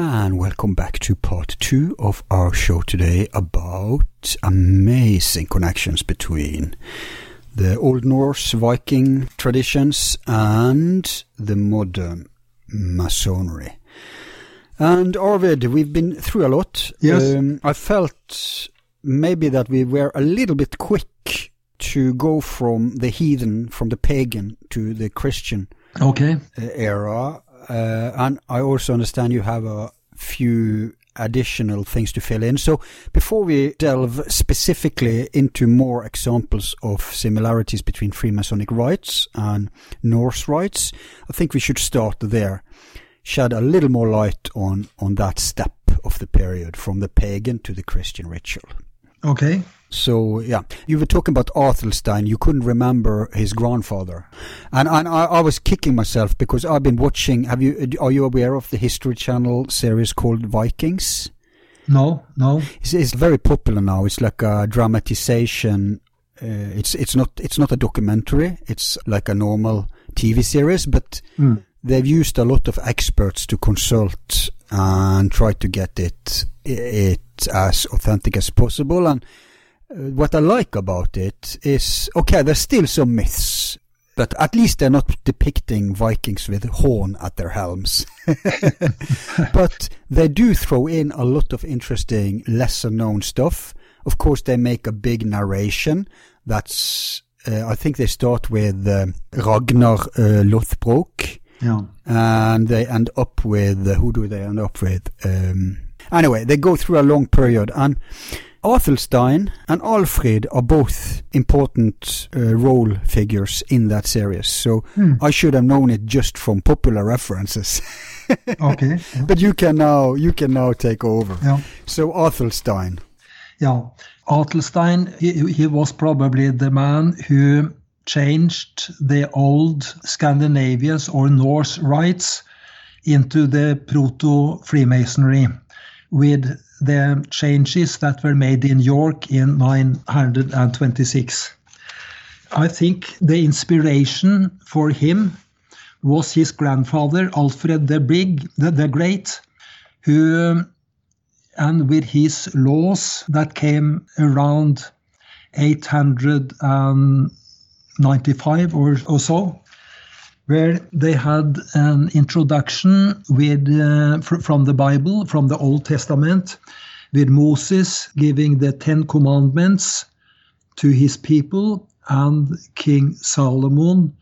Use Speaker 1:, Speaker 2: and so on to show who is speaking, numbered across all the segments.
Speaker 1: And welcome back to part two of our show today about amazing connections between the Old Norse Viking traditions and the modern Masonry. And Arvid, we've been through a lot.
Speaker 2: Yes.
Speaker 1: Um, I felt maybe that we were a little bit quick to go from the heathen, from the pagan to the Christian
Speaker 2: Okay.
Speaker 1: uh, era. Uh, and I also understand you have a few additional things to fill in. So before we delve specifically into more examples of similarities between Freemasonic rites and Norse rites, I think we should start there. Shed a little more light on, on that step of the period from the pagan to the Christian ritual.
Speaker 2: Okay.
Speaker 1: So yeah, you were talking about Arthurstein. You couldn't remember his grandfather, and and I, I was kicking myself because I've been watching. Have you? Are you aware of the History Channel series called Vikings?
Speaker 2: No, no.
Speaker 1: It's, it's very popular now. It's like a dramatization. Uh, it's it's not it's not a documentary. It's like a normal TV series, but
Speaker 2: Mm.
Speaker 1: they've used a lot of experts to consult and try to get it it as authentic as possible. And what I like about it is okay, there's still some myths, but at least they're not depicting Vikings with horn at their helms. but they do throw in a lot of interesting, lesser known stuff. Of course, they make a big narration. That's uh, I think they start with um Ragnar uh, Lothbrok
Speaker 2: Yeah.
Speaker 1: and they end up with uh, who do they end up with? Um, anyway, they go through a long period, and Athelstein and Alfred are both important uh, role figures in that series. So
Speaker 2: Hmm.
Speaker 1: I should have known it just from popular references.
Speaker 2: Okay. Yeah.
Speaker 1: but you can now you can now take over.
Speaker 2: Yeah.
Speaker 1: So Athelstein.
Speaker 2: yeah. Adelstein, he, he was probably the man who changed the old Scandinavians or Norse rites into the proto Freemasonry with the changes that were made in York in 926. I think the inspiration for him was his grandfather, Alfred the Big, the, the Great, who, and with his laws that came around 895 or, or so, where they had an introduction with uh, fr- from the Bible, from the Old Testament, with Moses giving the Ten Commandments to his people and King Solomon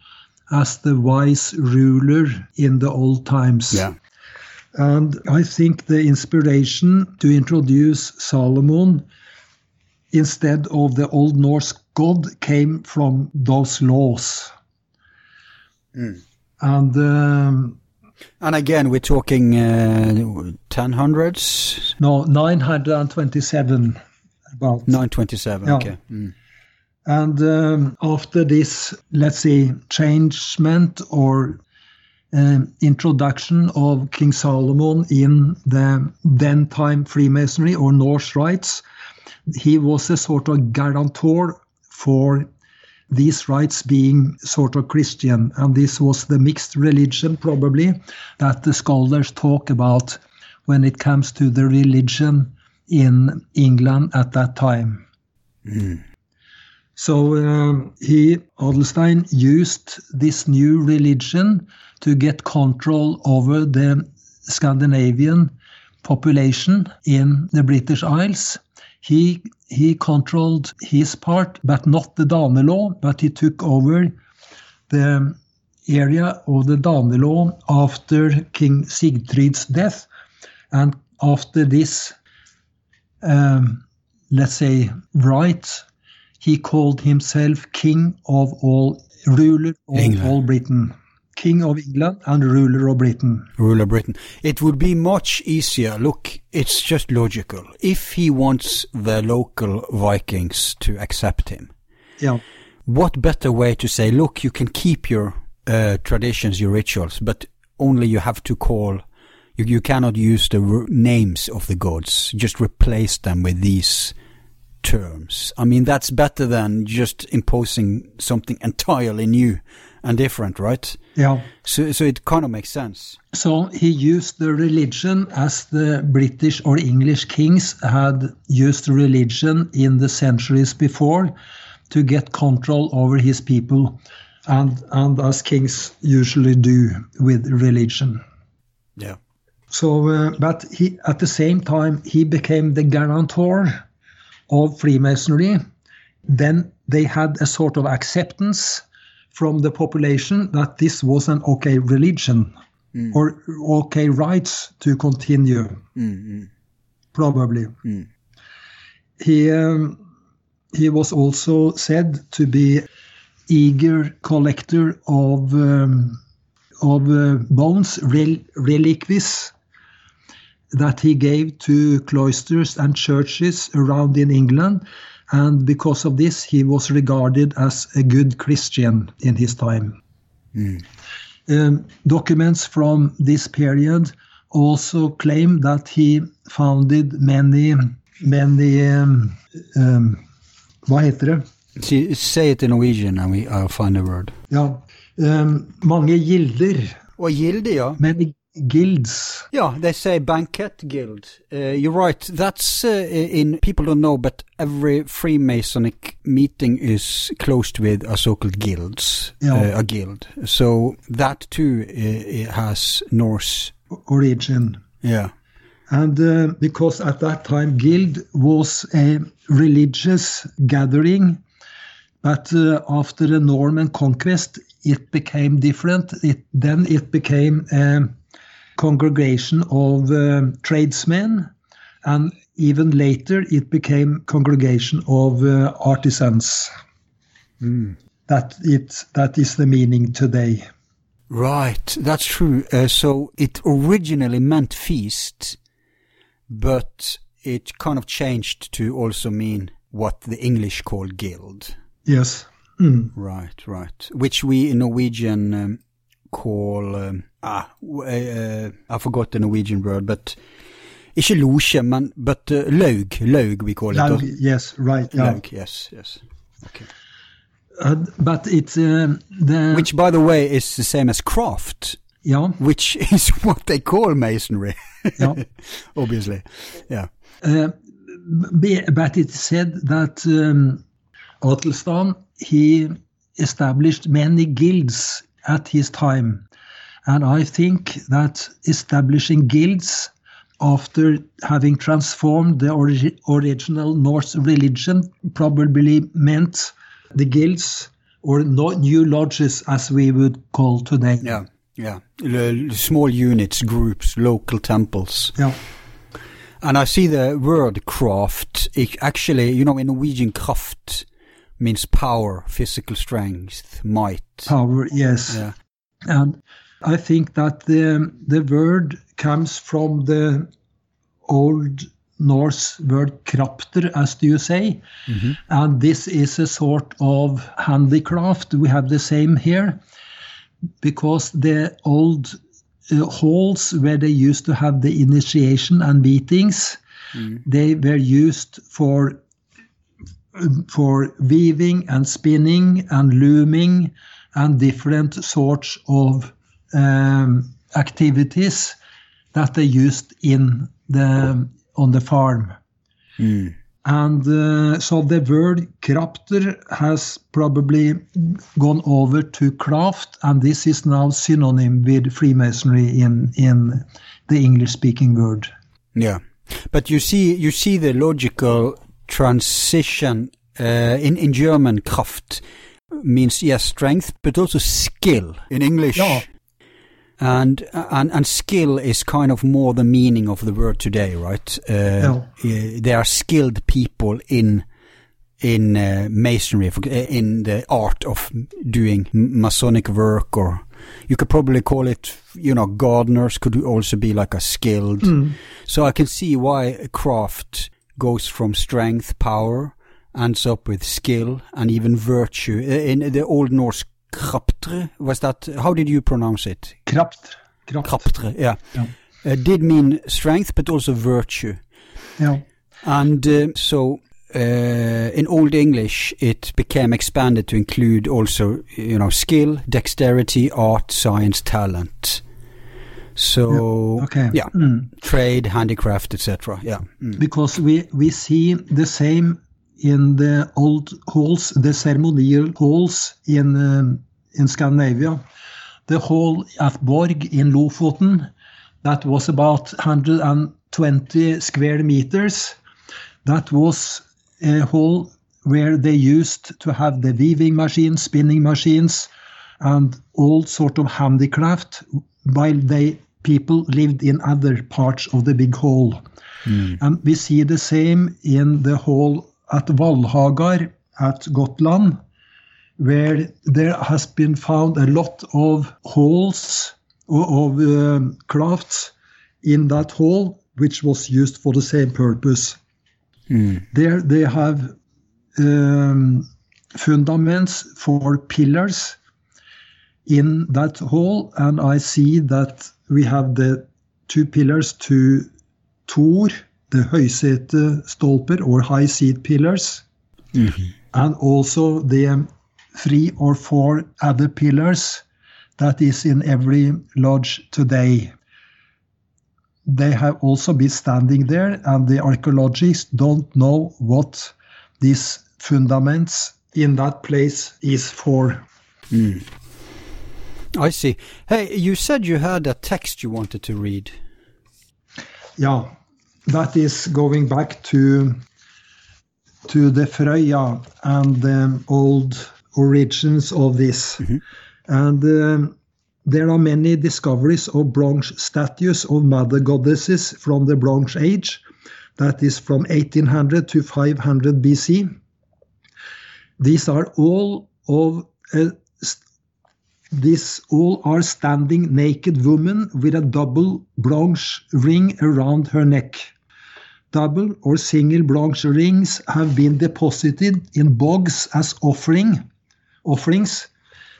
Speaker 2: as the wise ruler in the old times. Yeah. And I think the inspiration to introduce Solomon instead of the Old Norse god came from those laws.
Speaker 1: Mm.
Speaker 2: And um,
Speaker 1: And again, we're talking uh, 1000s,
Speaker 2: no, 927 about.
Speaker 1: 927.
Speaker 2: Yeah.
Speaker 1: Okay. Mm.
Speaker 2: And um, after this, let's say, changement or um, introduction of King Solomon in the then time Freemasonry or Norse rites, he was a sort of guarantor for these rites being sort of Christian. And this was the mixed religion, probably, that the scholars talk about when it comes to the religion in England at that time.
Speaker 1: Mm.
Speaker 2: So um, he, Adelstein, used this new religion to get control over the Scandinavian population in the British Isles. He he controlled his part, but not the Danelaw, but he took over the area of the Danelaw after King Sigtrid's death, and after this, um, let's say, right he called himself king of all, ruler of
Speaker 1: England.
Speaker 2: all Britain. King of England and ruler of Britain.
Speaker 1: Ruler of Britain. It would be much easier. Look, it's just logical. If he wants the local Vikings to accept him,
Speaker 2: Yeah.
Speaker 1: what better way to say, look, you can keep your uh, traditions, your rituals, but only you have to call, you, you cannot use the r- names of the gods, just replace them with these terms. I mean, that's better than just imposing something entirely new and different, right?
Speaker 2: Yeah.
Speaker 1: So, so it kind of makes sense.
Speaker 2: So he used the religion as the British or English kings had used religion in the centuries before to get control over his people, and, and as kings usually do with religion.
Speaker 1: Yeah.
Speaker 2: So, uh, but he at the same time he became the guarantor of Freemasonry. Then they had a sort of acceptance from the population that this was an okay religion or okay rights to continue. Probably. He um, he was also said to be eager collector of um, of uh, bones, rel- that he gave to cloisters and churches around in England. And because of this, he was regarded as a good Christian in his time. Um, documents from this period also claim that he founded many, many, um, um, hva heter det?
Speaker 1: See, say it in Norwegian and we, I'll find a word.
Speaker 2: Ja, um, mange gilder,
Speaker 1: Og gilde, ja.
Speaker 2: many guilds.
Speaker 1: Yeah, they say banquet guild. Uh, you're right. That's uh, in people don't know, but every Freemasonic meeting is closed with a so-called guilds,
Speaker 2: Yeah.
Speaker 1: uh, a guild. So that too uh, it has Norse.
Speaker 2: origin.
Speaker 1: Yeah,
Speaker 2: And uh, because at that time, guild was a religious gathering, but uh, after the Norman conquest, it became different. It, then it became a congregation of um tradesmen, and even later, it became congregation of uh, artisans. That it that is the meaning today.
Speaker 1: right. That's true. Uh, so it originally meant feast, but it kind of changed to also mean what the English call guild.
Speaker 2: Yes. Mm.
Speaker 1: Right, right. Which we in Norwegian um, call um, ah, uh, I forgot the Norwegian word, but ikke losje, men but uh, laug, laug we call it.
Speaker 2: Now, yes, right. Yeah.
Speaker 1: Laug, yes, yes. Okay.
Speaker 2: Uh, but it's um, the
Speaker 1: Which, by the way, is the same as craft,
Speaker 2: yeah.
Speaker 1: which is what they call masonry.
Speaker 2: Yeah.
Speaker 1: Obviously, yeah.
Speaker 2: Uh, but it said that um, he established many guilds at his time, and I think that establishing guilds after having transformed the origi- original Norse religion probably meant the guilds or no, new lodges as we would call today.
Speaker 1: Yeah, yeah. L- small units, groups, local temples.
Speaker 2: Yeah.
Speaker 1: And I see the word craft. It actually, you know, in Norwegian, kraft means power, physical strength, might.
Speaker 2: Power, yes.
Speaker 1: Yeah.
Speaker 2: And I think that the, the word comes from the Old Norse word krafter, as do you say. And this is a sort of handicraft. We have the same here because the old uh, halls where they used to have the initiation and meetings, they were used for for weaving and spinning and looming and different sorts of um, activities that they used in the on the farm. And uh, so the word krafter has probably gone over to craft, and this is now synonym with Freemasonry in in the English-speaking world.
Speaker 1: Yeah. But you see, you see the logical transition uh, in in German. Kraft means yes, strength, but also skill in English.
Speaker 2: Yeah.
Speaker 1: And and and skill is kind of more the meaning of the word today, right? Uh, uh, They are skilled people in in uh, masonry, uh, in the art of doing Masonic work or you could probably call it, you know, gardeners could also be like a skilled.
Speaker 2: Mm.
Speaker 1: So I can see why craft goes from strength, power, ends up with skill and even virtue. In the Old Norse kraptre, was that, how did you pronounce it?
Speaker 2: Kraft.
Speaker 1: Kraptre, yeah.
Speaker 2: Yeah.
Speaker 1: Uh, did mean strength, but also virtue.
Speaker 2: Yeah.
Speaker 1: And uh, so uh, in Old English, it became expanded to include also, you know, skill, dexterity, art, science, talent. So,
Speaker 2: Okay.
Speaker 1: yeah,
Speaker 2: Mm.
Speaker 1: trade, handicraft, etc. Yeah. Mm.
Speaker 2: Because we, we see the same in the old halls, the ceremonial halls in, um, in Scandinavia. The hall at Borg in Lofoten, that was about 120 square meters. That was a hall where they used to have the weaving machines, spinning machines, and all sort of handicraft, while they people lived in other parts of the big hall. And we see the same in the hall at Vallhagar at Gotland, where there has been found a lot of halls of um, crafts in that hall, which was used for the same purpose. There they have um, fundaments for pillars in that hall, and I see that we have the two pillars to Tor, the høysete stolper or high seat pillars, mm-hmm. and also the three or four other pillars that is in every lodge today. They have also been standing there, and the archaeologists don't know what these fundaments in that place is for. Mm.
Speaker 1: I see. Hey, you said you had a text you wanted to read.
Speaker 2: Yeah, that is going back to to the Frøya and the old origins of this. And um, there are many discoveries of bronze statues of mother goddesses from the Bronze Age. That is from 1800 to 500 BC. These are all of uh, these all are standing naked woman with a double bronze ring around her neck. Double or single bronze rings have been deposited in bogs as offering offerings.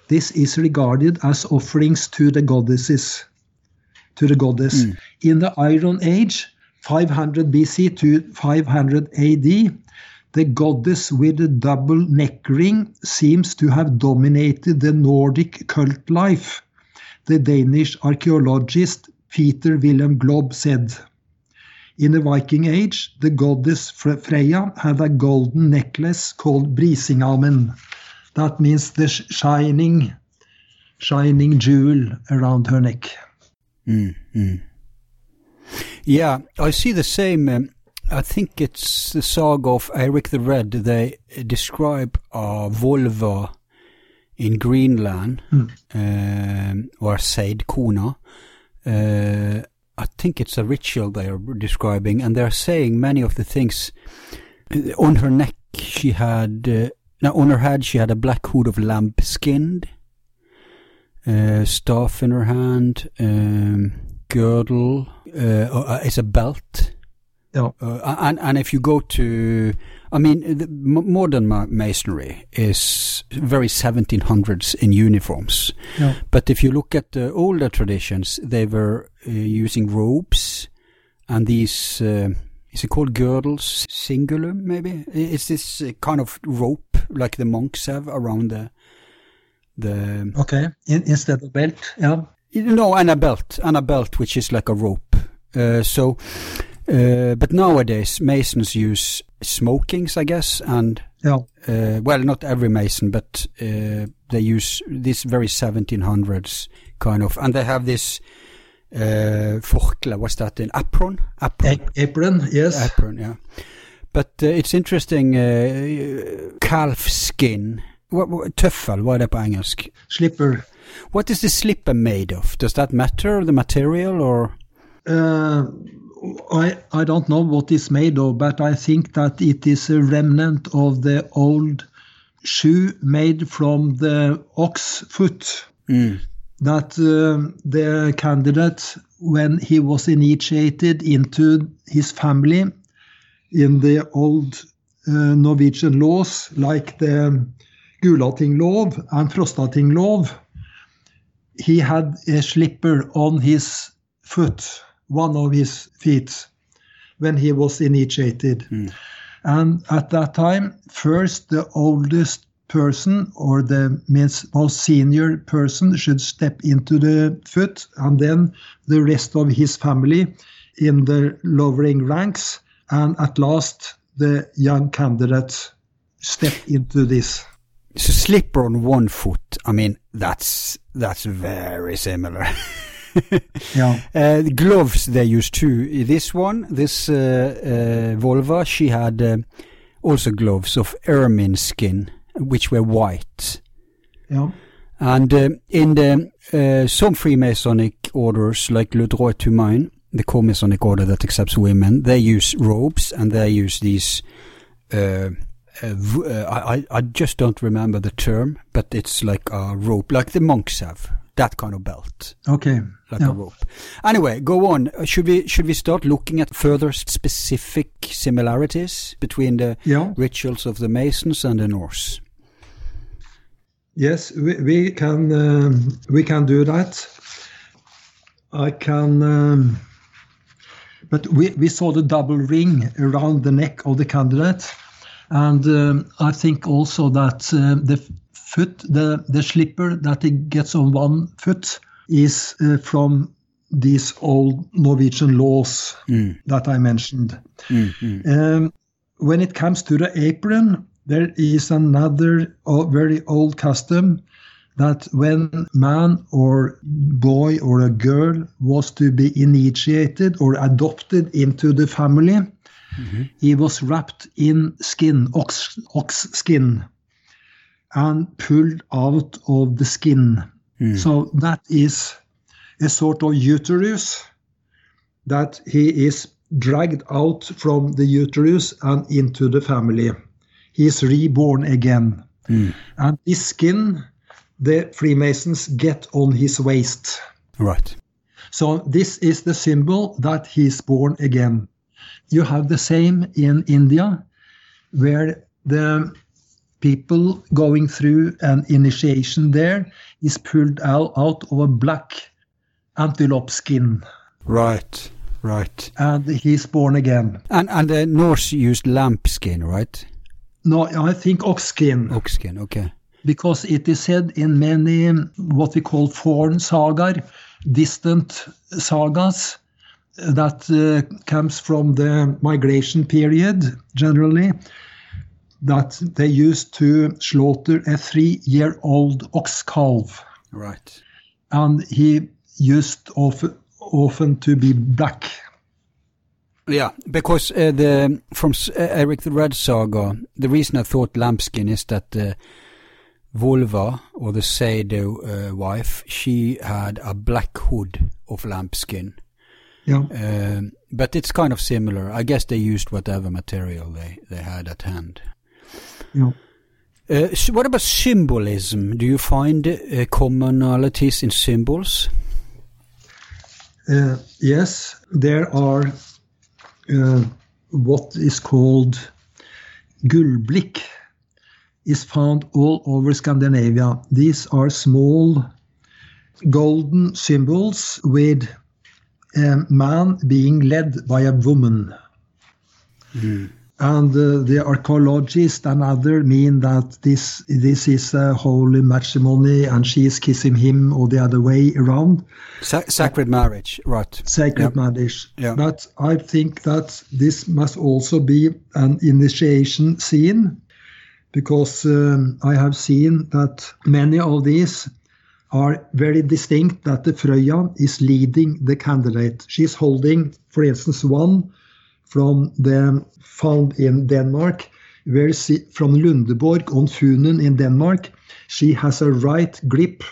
Speaker 2: This is regarded as offerings to the goddesses, to the goddess. Hmm. In the Iron Age, 500 BC to 500 AD, the goddess with the double neck ring seems to have dominated the Nordic cult life, the Danish archaeologist Peter Wilhelm Glob said. In the Viking Age, the goddess Freya had a golden necklace called Brisingamen. That means the shining, shining jewel around her neck.
Speaker 1: Yeah, I see the same. Um, I think it's the saga of Eric the Red. They describe a Volva in Greenland, um, or Seidkona. Uh, I think it's a ritual they are describing, and they're saying many of the things. On her neck, she had. Uh, now, on her head, she had a black hood of lambskin, uh, staff in her hand, um, girdle, uh, uh, is a belt.
Speaker 2: Yeah.
Speaker 1: Uh, and and if you go to, I mean, the modern masonry is very 1700s in uniforms.
Speaker 2: Yeah.
Speaker 1: But if you look at the older traditions, they were uh, using robes and these. Uh, is it called girdles? Singulum, maybe? Is this uh, kind of rope like the monks have around the the
Speaker 2: Okay, In, instead of belt, yeah.
Speaker 1: no, and a belt, and a belt which is like a rope. Uh, so, uh, but nowadays masons use smokings, I guess, and
Speaker 2: Yeah.
Speaker 1: uh, well, not every mason, but uh, they use this very 1700s kind of, and they have this uh, forkle. What's that? An apron? Apron.
Speaker 2: A- apron, yes.
Speaker 1: Apron, yeah. But uh, it's interesting. Uh, calf skin. What, what, tøffel, hva det på engelsk?
Speaker 2: Slipper.
Speaker 1: What is the slipper made of? Does that matter, the material, or?
Speaker 2: I, I don't know what it's made of, but I think that it is a remnant of the old shoe made from the ox foot.
Speaker 1: Mm.
Speaker 2: that um, the candidate, when he was initiated into his family in the old uh, Norwegian laws, like the Gulating lov and Frostating lov, he had a slipper on his foot, one of his feet, when he was initiated.
Speaker 1: Mm.
Speaker 2: And at that time, first the oldest person or the most senior person should step into the foot, and then the rest of his family in the lowering ranks, and at last the young candidate step into this.
Speaker 1: So slipper on one foot. I mean, that's that's very similar.
Speaker 2: yeah.
Speaker 1: Uh, gloves they used too. This one, this uh, uh, Volva, she had uh, also gloves of ermine skin, which were white.
Speaker 2: Yeah.
Speaker 1: And uh, in the uh, some Freemasonic orders, like Le Droit Humain, the co-Masonic order that accepts women, they use robes and they use these. Uh, uh, I, I just don't remember the term, but it's like a rope, like the monks have that kind of belt.
Speaker 2: Okay.
Speaker 1: Like
Speaker 2: yeah.
Speaker 1: a rope. Anyway, go on. Should we should we start looking at further specific similarities between the
Speaker 2: yeah.
Speaker 1: rituals of the Masons and the Norse?
Speaker 2: Yes, we, we can um, we can do that. I can, um, but we, we saw the double ring around the neck of the candidate, and um, I think also that uh, the foot, the the slipper that he gets on one foot, is uh, from these old Norwegian laws
Speaker 1: Mm.
Speaker 2: that I mentioned.
Speaker 1: Mm, mm.
Speaker 2: Um, when it comes to the apron, there is another very old custom that when man or boy or a girl was to be initiated or adopted into the family, he was wrapped in skin, ox, ox skin, and pulled out of the skin. Hmm. So that is a sort of uterus that he is dragged out from the uterus and into the family. He is reborn again. Hmm. And his skin, the Freemasons get on his waist.
Speaker 1: Right.
Speaker 2: So this is the symbol that he is born again. You have the same in India, where the people going through an initiation there is pulled out, out of a black antelope skin,
Speaker 1: Right. Right.
Speaker 2: and he's born again.
Speaker 1: And and the Norse used lambskin, right?
Speaker 2: No, I think ox skin,
Speaker 1: Ox skin. Okay.
Speaker 2: because it is said in many what we call foreign sagar, distant sagas, that uh, comes from the migration period generally, that they used to slaughter a three-year-old ox calf,
Speaker 1: Right.
Speaker 2: and he used often, often to be black.
Speaker 1: Yeah, because uh, the from uh, Eric the Red saga, the reason I thought lambskin is that the Volva or the Sado uh, wife, she had a black hood of lambskin.
Speaker 2: Yeah.
Speaker 1: Um, but it's kind of similar. I guess they used whatever material they, they had at hand.
Speaker 2: Yeah.
Speaker 1: Uh, so what about symbolism? Do you find uh, commonalities in symbols?
Speaker 2: Uh, yes, there are uh, what is called gullblikk is found all over Scandinavia. These are small golden symbols with a man being led by a woman. And uh, the archaeologists and other mean that this this is a holy matrimony and she is kissing him or the other way around
Speaker 1: Sa- sacred marriage, right?
Speaker 2: sacred
Speaker 1: Yeah.
Speaker 2: marriage.
Speaker 1: Yeah.
Speaker 2: But I think that this must also be an initiation scene because um, I have seen that many of these are very distinct that the Frøya is leading the candidate. She's holding, for instance, one from the found in Denmark, where she, from Lundeborg on Funen in Denmark, she has a right grip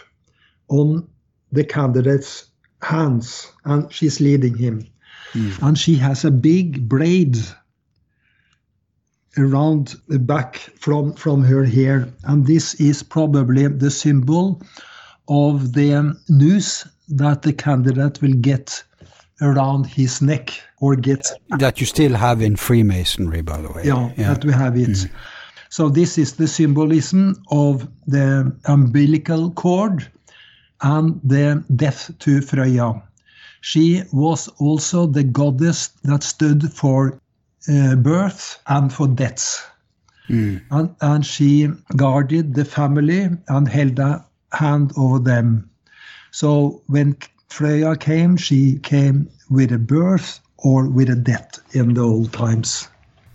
Speaker 2: on the candidate's hands and she's leading him. Hmm. And she has a big braid around the back from, from her hair. And this is probably the symbol of the news that the candidate will get around his neck or get
Speaker 1: That you still have in Freemasonry, by the way.
Speaker 2: yeah, that we have it. So this is the symbolism of the umbilical cord and the death to Freya. She was also the goddess that stood for uh, birth and for death. And, and she guarded the family and held a hand over them. So when Freya came, she came with a birth or with a death in the old times.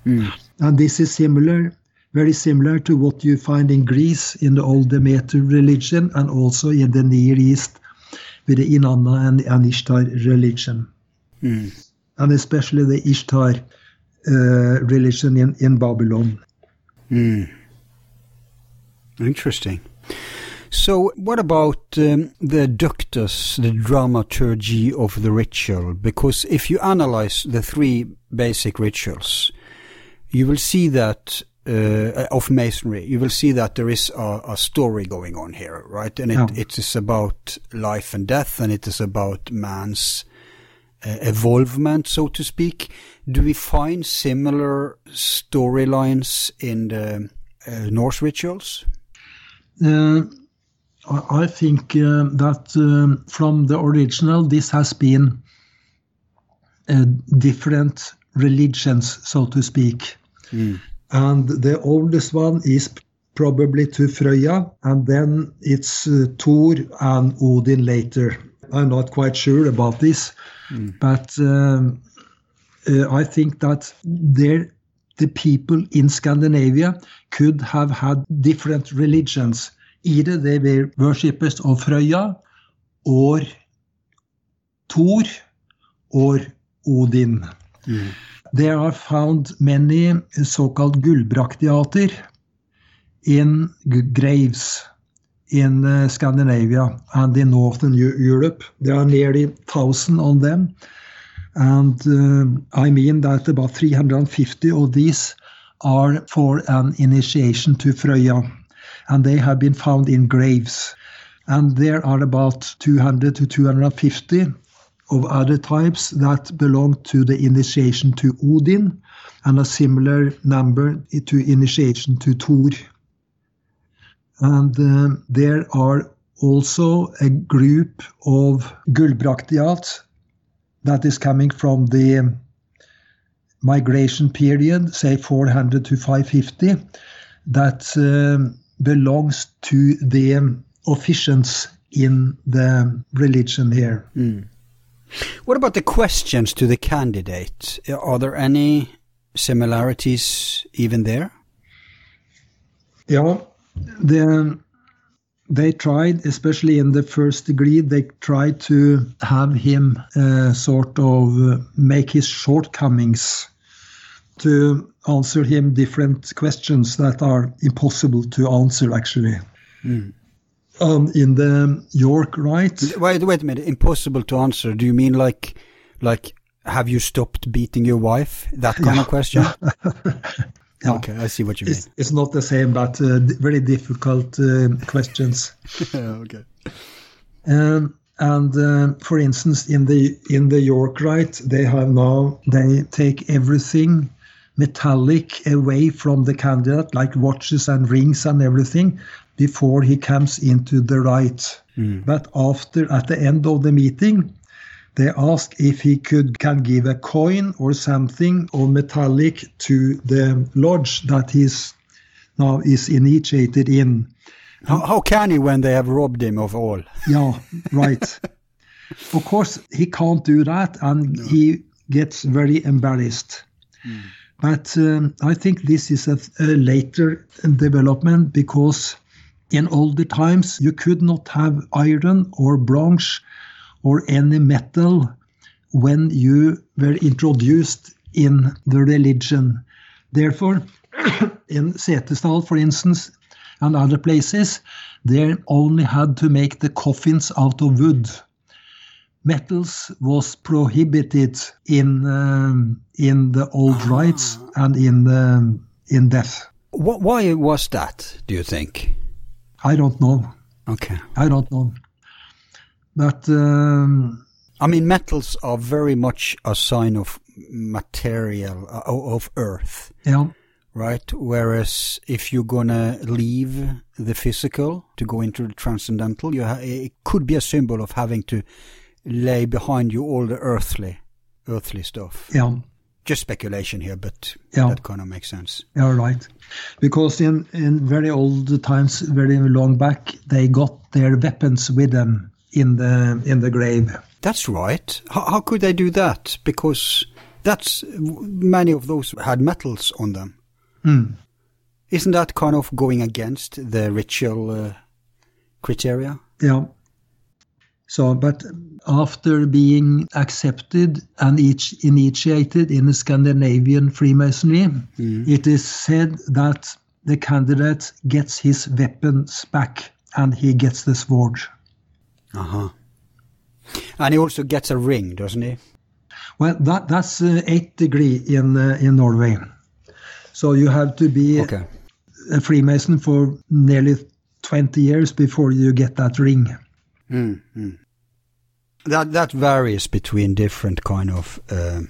Speaker 2: Hmm. And this is similar, very similar to what you find in Greece in the old Demeter religion and also in the Near East with the Inanna and, and Ishtar religion. Hmm. And especially the Ishtar uh, religion in, in Babylon. Hmm.
Speaker 1: Interesting. So, what about um, the ductus, the dramaturgy of the ritual? Because if you analyze the three basic rituals, you will see that uh, of masonry, you will see that there is a, a story going on here, right? And it,
Speaker 2: Yeah.
Speaker 1: it is about life and death, and it is about man's uh, evolvement, so to speak. Do we find similar storylines in the uh, Norse rituals?
Speaker 2: I think uh, that um, from the original, this has been different religions, so to speak. And the oldest one is probably to Frøya, and then it's uh, Thor and Odin later. I'm not quite sure about this, but um, uh, I think that there the people in Scandinavia could have had different religions. Either they were worshippers of Frøya or Thor or Odin. There are found many so-called gullbraktiater in graves in uh, Scandinavia and in Northern Europe. There are nearly 1,000 on them. And uh, I mean that about 350 of these are for an initiation to Frøya. And they have been found in graves. And there are about 200 to 250 of other types that belong to the initiation to Odin, and a similar number to initiation to Thor. And um, there are also a group of gullbrakteat that is coming from the migration period, say 400 to 550, that um, belongs to the officiants in the religion here.
Speaker 1: What about the questions to the candidate? Are there any similarities even there?
Speaker 2: Yeah, the, they tried, especially in the first degree, they tried to have him uh, sort of uh, make his shortcomings to answer him different questions that are impossible to answer, actually. Um, in the York rite.
Speaker 1: Wait, wait a minute. Impossible to answer. Do you mean like, like, have you stopped beating your wife? That kind of question?
Speaker 2: Yeah.
Speaker 1: Okay, I see what you mean.
Speaker 2: it's, it's not the same, but uh, very difficult uh, questions.
Speaker 1: okay.
Speaker 2: Um, and uh, for instance, in the in the York rite, they have now they take everything metallic away from the candidate, like watches and rings and everything, before he comes into the rite. Mm. But after, at the end of the meeting, they ask if he could can give a coin or something or metallic to the lodge that he's now is initiated in.
Speaker 1: How, how can he when they have robbed him of all?
Speaker 2: Yeah, right. of course, he can't do that, and he gets very embarrassed. Mm. But um, I think this is a, a later development because in older times you could not have iron or bronze or any metal when you were introduced in the religion. Therefore, in Setesdal, for instance, and other places, they only had to make the coffins out of wood. Metals was prohibited in um, in the old rites and in um, in death.
Speaker 1: Wh- why was that, do you think?
Speaker 2: I don't know.
Speaker 1: Okay.
Speaker 2: I don't know. But um,
Speaker 1: I mean, metals are very much a sign of material uh, of Earth,
Speaker 2: yeah,
Speaker 1: right? Whereas if you're gonna leave the physical to go into the transcendental, you ha- it could be a symbol of having to lay behind you all the earthly, earthly stuff.
Speaker 2: yeah,
Speaker 1: Just speculation here, but
Speaker 2: Yeah.
Speaker 1: that kind of makes sense.
Speaker 2: you're right. Because in in very old times, very long back, they got their weapons with them in the in the grave.
Speaker 1: That's right. How, how could they do that? Because that's many of those had metals on them.
Speaker 2: Mm.
Speaker 1: Isn't that kind of going against the ritual uh, criteria?
Speaker 2: Yeah. So, but after being accepted and each initiated in the Scandinavian Freemasonry, it is said that the candidate gets his weapons back and he gets the sword.
Speaker 1: Uh huh. And he also gets a ring, doesn't he?
Speaker 2: Well, that that's uh, eighth degree in uh, in Norway. So you have to be
Speaker 1: Okay.
Speaker 2: a Freemason for nearly 20 years before you get that ring.
Speaker 1: Mm, mm. That that varies between different kind of uh,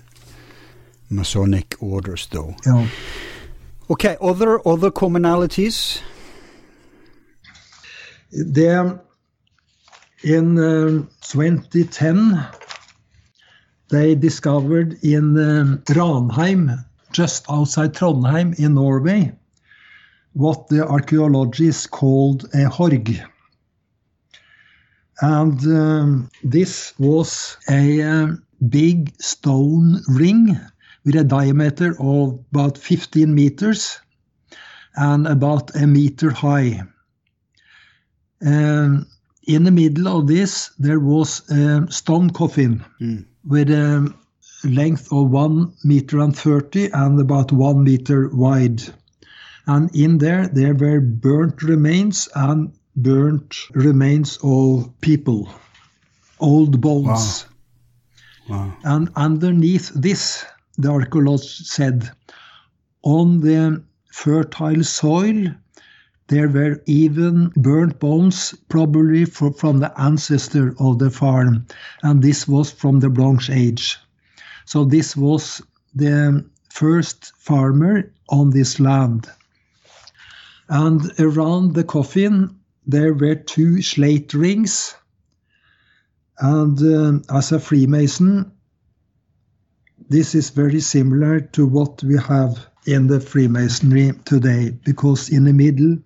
Speaker 1: Masonic orders, though.
Speaker 2: Yeah.
Speaker 1: Okay, other other commonalities.
Speaker 2: There, in um, 2010, they discovered in um, Ranheim, just outside Trondheim in Norway, what the archaeologists called a horg. And um, this was a um, big stone ring with a diameter of about 15 meters and about a meter high. Um, in the middle of this, there was a stone coffin
Speaker 1: Mm.
Speaker 2: with a length of one meter and 30 and about one meter wide. And in there, there were burnt remains and burnt remains of people, old bones.
Speaker 1: Wow.
Speaker 2: And underneath this, the archaeologist said, on the fertile soil, there were even burnt bones, probably fro- from the ancestor of the farm. And this was from the Bronze Age. So this was the first farmer on this land. And around the coffin, there were two slate rings. And um, as a Freemason, this is very similar to what we have in the Freemasonry today, because in the middle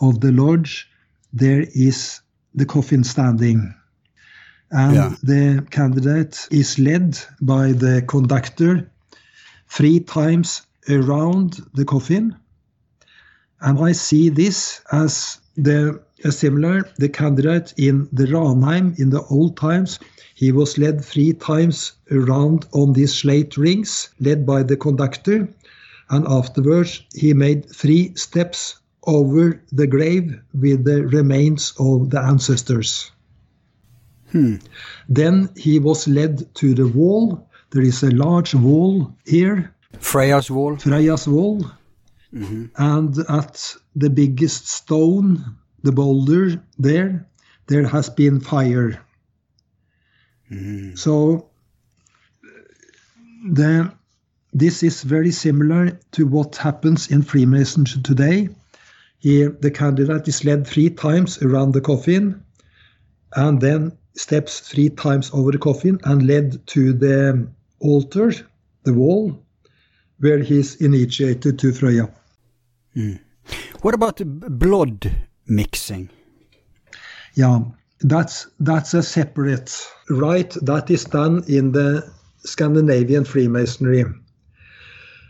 Speaker 2: of the lodge there is the coffin standing. And
Speaker 1: Yeah.
Speaker 2: the candidate is led by the conductor three times around the coffin. And I see this as the similar the candidate in the Ranheim in the old times. He was led three times around on these slate rings, led by the conductor, and afterwards he made three steps over the grave with the remains of the ancestors. Hmm. Then he was led to the wall. There is a large wall here
Speaker 1: Freya's wall.
Speaker 2: Freya's wall. Mm-hmm. And at the biggest stone, the boulder there, there has been fire. Mm. So the this is very similar to what happens in Freemasonry today. Here, the candidate is led three times around the coffin, and then steps three times over the coffin and led to the altar, the wall, where he is initiated to Freya. Mm.
Speaker 1: What about blood mixing?
Speaker 2: Yeah, that's that's a separate rite that is done in the Scandinavian Freemasonry.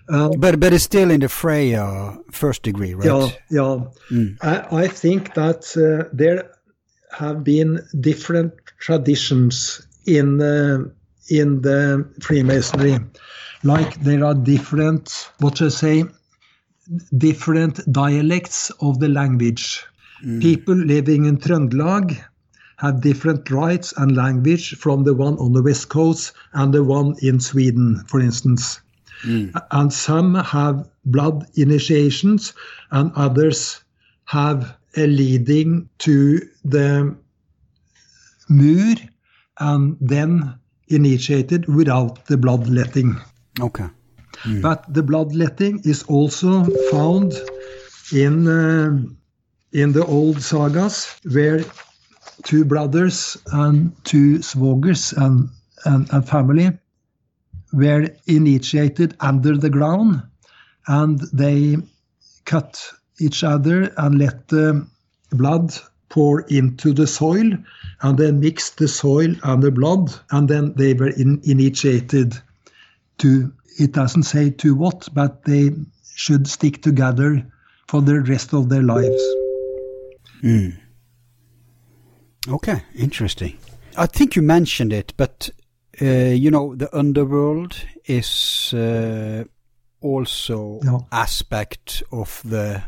Speaker 1: But but it's still in the Freya first degree, right?
Speaker 2: Yeah, yeah. I, I think that uh, there have been different traditions in uh, in the Freemasonry. Like there are different, what should I say, different dialects of the language. Mm. People living in Trøndelag have different rites and language from the one on the west coast and the one in Sweden, for instance. Mm. And some have blood initiations, and others have a leading to the mur and then initiated without the bloodletting.
Speaker 1: Okay. Mm.
Speaker 2: But the bloodletting is also found in uh, in the old sagas where two brothers and two swogers and, and, and family were initiated under the ground and they cut each other and let the blood pour into the soil and then mixed the soil and the blood and then they were in, initiated to it doesn't say to what but they should stick together for the rest of their lives
Speaker 1: Okay, interesting. I think you mentioned it, but uh, you know, the underworld is uh, also
Speaker 2: Yeah.
Speaker 1: aspect of the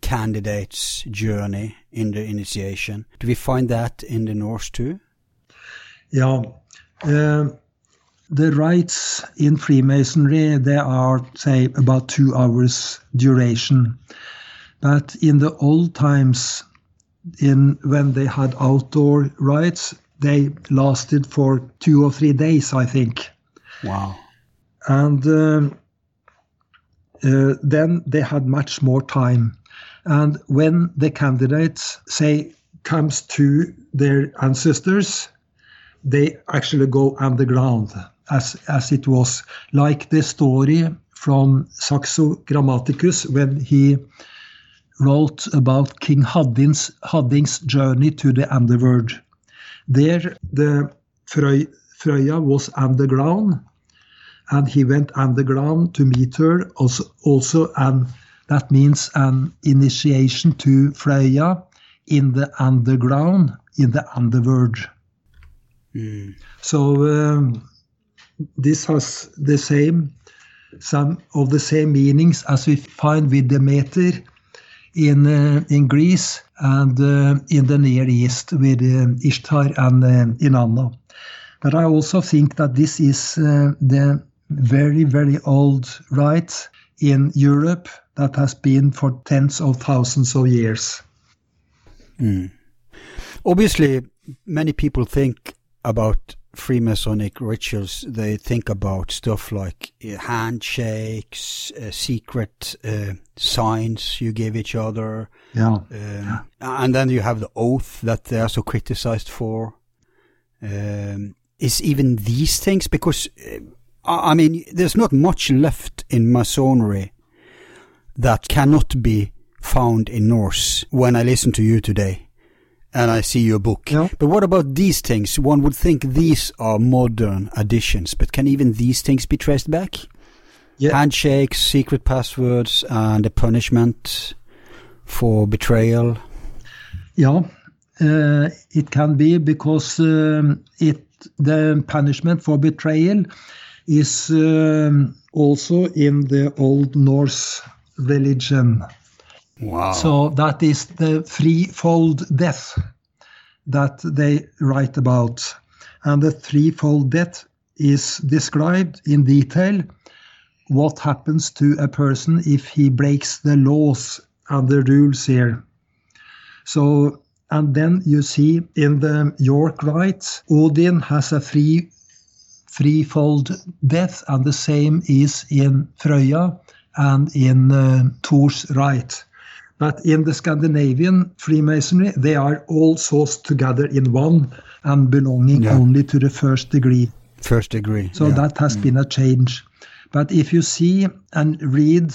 Speaker 1: candidate's journey in the initiation. Do we find that in the Norse too?
Speaker 2: Yeah. Uh, the rites in Freemasonry, they are, say, about two hours duration. But in the old times, in when they had outdoor rites, they lasted for two or three days, I think.
Speaker 1: Wow.
Speaker 2: And um, uh, then they had much more time. And when the candidates say comes to their ancestors, they actually go underground, as as it was like the story from Saxo Grammaticus when he wrote about King Hadding's, Hadding's journey to the underworld. There, the Frey, Freyja was underground, and he went underground to meet her. Also, also, and that means an initiation to Freya in the underground, in the underworld. So um, this has the same, some of the same meanings as we find with Demeter in uh, in Greece and uh, in the Near East with uh, Ishtar and Inanna. But I also think that this is the very very old rite in Europe that has been for tens of thousands of years.
Speaker 1: Obviously, many people think about Freemasonic rituals. They think about stuff like uh, handshakes, uh, secret uh, signs you give each other,
Speaker 2: Yeah.
Speaker 1: um, and then you have the oath that they are so criticized for. Um, is even these things because uh, I mean, there's not much left in Masonry that cannot be found in Norse when I listen to you today and I see your book. But what about these things? One would think these are modern additions, but can even these things be traced back?
Speaker 2: Yeah.
Speaker 1: Handshakes, secret passwords, and the punishment for betrayal.
Speaker 2: Yeah, uh, it can be because um, it the punishment for betrayal is um, also in the Old Norse religion.
Speaker 1: Wow.
Speaker 2: So that is the threefold death that they write about. And the threefold death is described in detail what happens to a person if he breaks the laws and the rules here. So, and then you see in the York rites, Odin has a three threefold death, and the same is in Frøya and in uh, Thor's rite. But in the Scandinavian Freemasonry, they are all sourced together in one and belonging
Speaker 1: Yeah.
Speaker 2: only to the first degree.
Speaker 1: First degree.
Speaker 2: So
Speaker 1: yeah.
Speaker 2: that has been a change. But if you see and read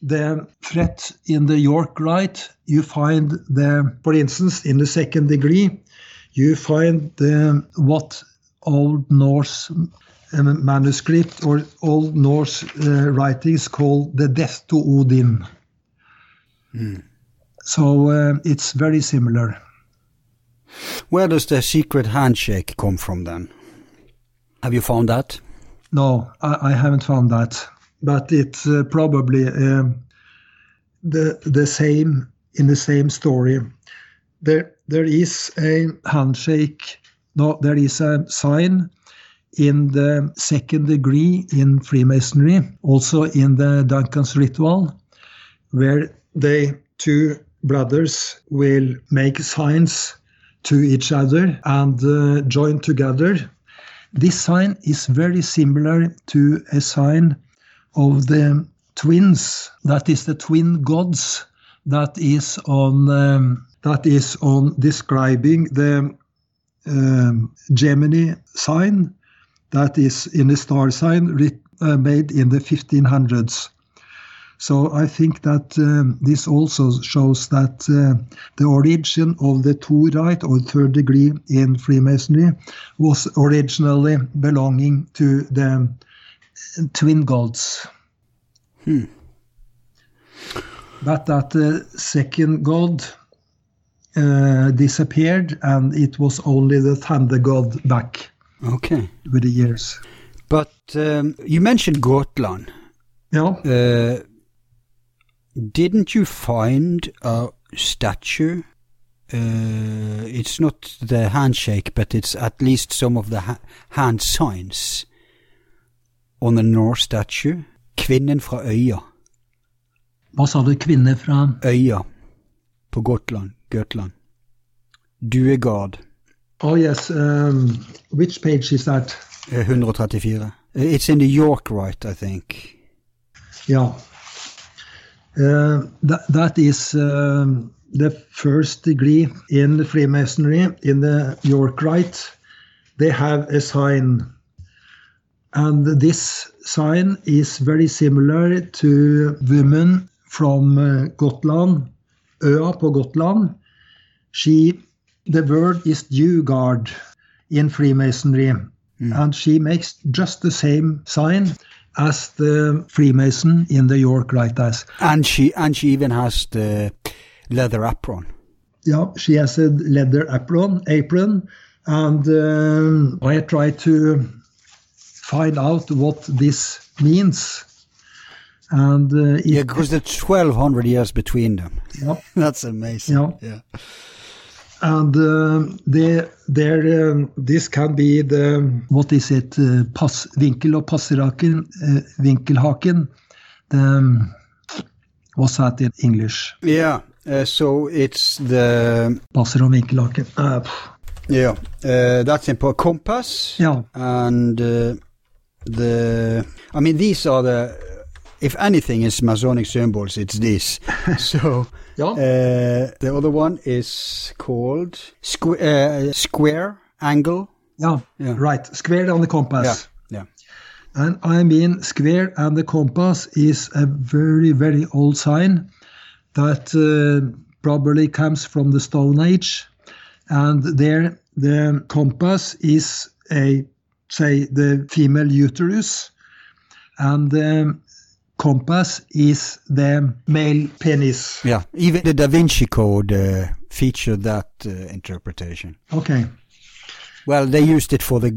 Speaker 2: the threat in the York Rite, you find the, for instance, in the second degree, you find the what Old Norse um, manuscript or Old Norse uh, writings called the death to Odin. So uh, it's very similar.
Speaker 1: Where does the secret handshake come from then? Have you found that?
Speaker 2: No, I, I haven't found that, but it's uh, probably um, the the same in the same story. There there is a handshake. No, there is a sign in the second degree in Freemasonry, also in the Duncan's ritual, where they two brothers will make signs to each other and uh, join together. This sign is very similar to a sign of the twins, that is the twin gods that is on um, that is on describing the um, Gemini sign that is in the star sign uh, made in the 1500s. So I think that um, this also shows that uh, the origin of the two right or third degree in Freemasonry was originally belonging to the twin gods.
Speaker 1: Hmm.
Speaker 2: But that the second god uh, disappeared and it was only the thunder god back
Speaker 1: Okay.
Speaker 2: with the years.
Speaker 1: But um, you mentioned Gotland.
Speaker 2: Yeah.
Speaker 1: Uh, didn't you find a statue? Uh, it's not the handshake, but it's at least some of the ha hand signs on the Norse statue. Kvinnen fra øya.
Speaker 2: Hva sa du, kvinne fra
Speaker 1: Øya på Gotland. Gotland. Duegard.
Speaker 2: Oh, yes. Um, which page is that?
Speaker 1: eh, 134. It's in the York rite, I think.
Speaker 2: Yeah. Uh, that, that is uh, the first degree in the Freemasonry in the York Rite. They have a sign, and this sign is very similar to women from uh, Gotland, Øa på Gotland. She, the word is Dugard in Freemasonry, and she makes just the same sign as the Freemason in the York Rite.
Speaker 1: And she and she even has the leather apron.
Speaker 2: Yeah, she has a leather apron, apron, and um, I try to find out what this means. And uh, it,
Speaker 1: Yeah, because there's 1200 years between them.
Speaker 2: yeah,
Speaker 1: That's amazing.
Speaker 2: Yeah.
Speaker 1: yeah.
Speaker 2: And um, the, there, um, this can be the what is it? Uh, pass, vinkel og passeraken, uh, vinkelhaken. The, um, what's that in English?
Speaker 1: Yeah. Uh, so it's the
Speaker 2: Passer og vinkelhaken. Uh,
Speaker 1: yeah. Uh, that's important. Compass.
Speaker 2: yeah,
Speaker 1: and uh, the I mean these are the if anything is Masonic symbols, it's this. so
Speaker 2: Yeah.
Speaker 1: uh, the other one is called squ- uh, square angle.
Speaker 2: yeah,
Speaker 1: Yeah.
Speaker 2: right. Square on the compass.
Speaker 1: Yeah, yeah.
Speaker 2: And I mean, square and the compass is a very, very old sign that uh, probably comes from the Stone Age. And there, the compass is a, say, the female uterus, and the compass is the male penis.
Speaker 1: Yeah, even the Da Vinci Code uh, featured that uh, interpretation.
Speaker 2: Okay,
Speaker 1: Well, they used it for the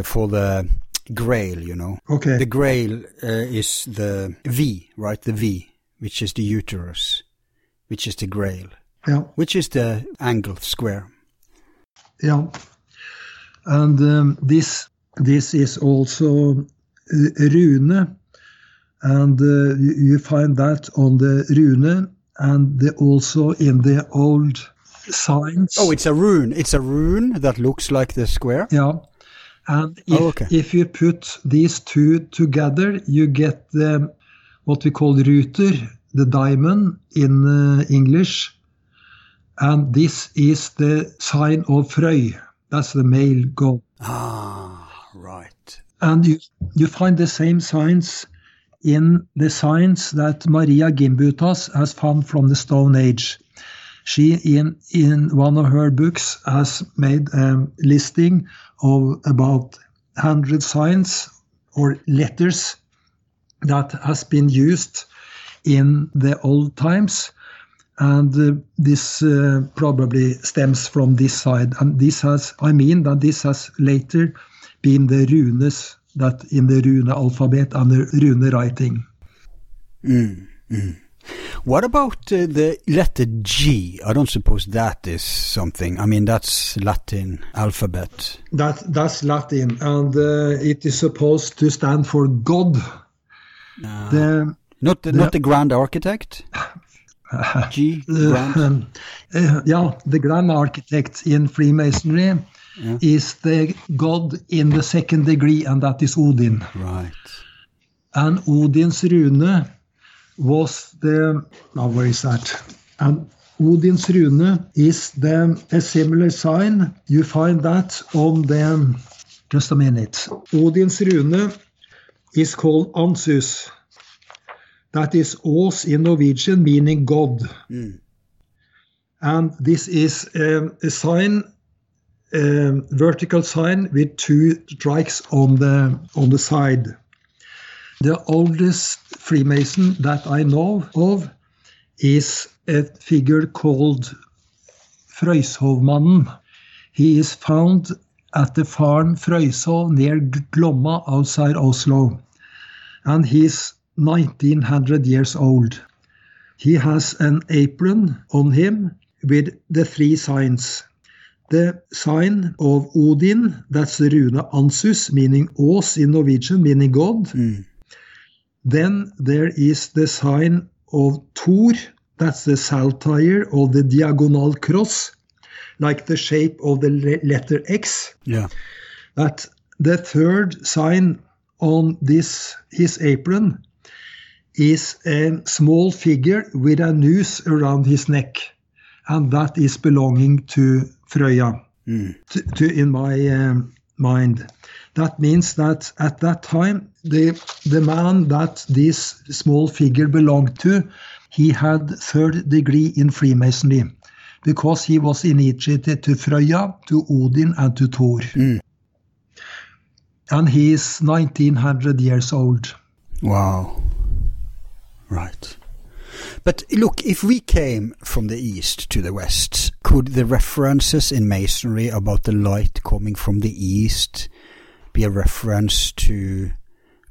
Speaker 1: uh, for the Grail, you know.
Speaker 2: okay,
Speaker 1: The Grail uh, is the V, right? The V, which is the uterus, which is the Grail,
Speaker 2: yeah.
Speaker 1: which is the angle square.
Speaker 2: Yeah, and um, this this is also uh, rune, and uh, you, you find that on the rune and the, also in the old signs.
Speaker 1: Oh, it's a rune. It's a rune that looks like the square.
Speaker 2: yeah, and if
Speaker 1: Oh, okay.
Speaker 2: if you put these two together, you get the what we call ruter, the diamond in uh, English, and this is the sign of Frøy. That's the male god.
Speaker 1: Ah, right.
Speaker 2: And you, you find the same signs in the signs that Maria Gimbutas has found from the Stone Age. She, in, in one of her books, has made a listing of about 100 signs or letters that has been used in the old times. And uh, this uh, probably stems from this side. And this has, I mean, that this has later been the runes that in the rune alphabet and the rune writing.
Speaker 1: What about uh, the letter G? I don't suppose that is something. I mean, that's Latin alphabet.
Speaker 2: That that's Latin, and uh, it is supposed to stand for God. The,
Speaker 1: Not the, not the grand architect. G.
Speaker 2: Uh,
Speaker 1: Grant?
Speaker 2: uh, yeah, the grand architect in Freemasonry
Speaker 1: Yeah.
Speaker 2: is the god in the second degree, and that is Odin.
Speaker 1: Right.
Speaker 2: And Odin's rune was the now where is that? And Odin's rune is the a similar sign. You find that on the just a minute. Odin's rune is called Ansuz. That is Ås in Norwegian, meaning God. And this is um, a sign, um, vertical sign with two strikes on the on the side. The oldest Freemason that I know of is a figure called Frøyshovmannen. He is found at the farm Frøyshov near Glomma outside Oslo. And he's 1900 years old. He has an apron on him with the three signs. The sign of Odin, that's the rune Ansuz, meaning Ås in Norwegian, meaning God. Mm. Then there is the sign of Thor, that's the saltire of the diagonal cross, like the shape of the letter X.
Speaker 1: Yeah.
Speaker 2: That the third sign on this his apron is a small figure with a noose around his neck, and that is belonging to Frøya. To, to, in my uh, mind, that means that at that time the the man that this small figure belonged to, he had third degree in Freemasonry, because he was initiated to Frøya, to Odin, and to Thor. And he is 1900 years old.
Speaker 1: Wow. Right. But look, if we came from the east to the west, could the references in Masonry about the light coming from the east be a reference to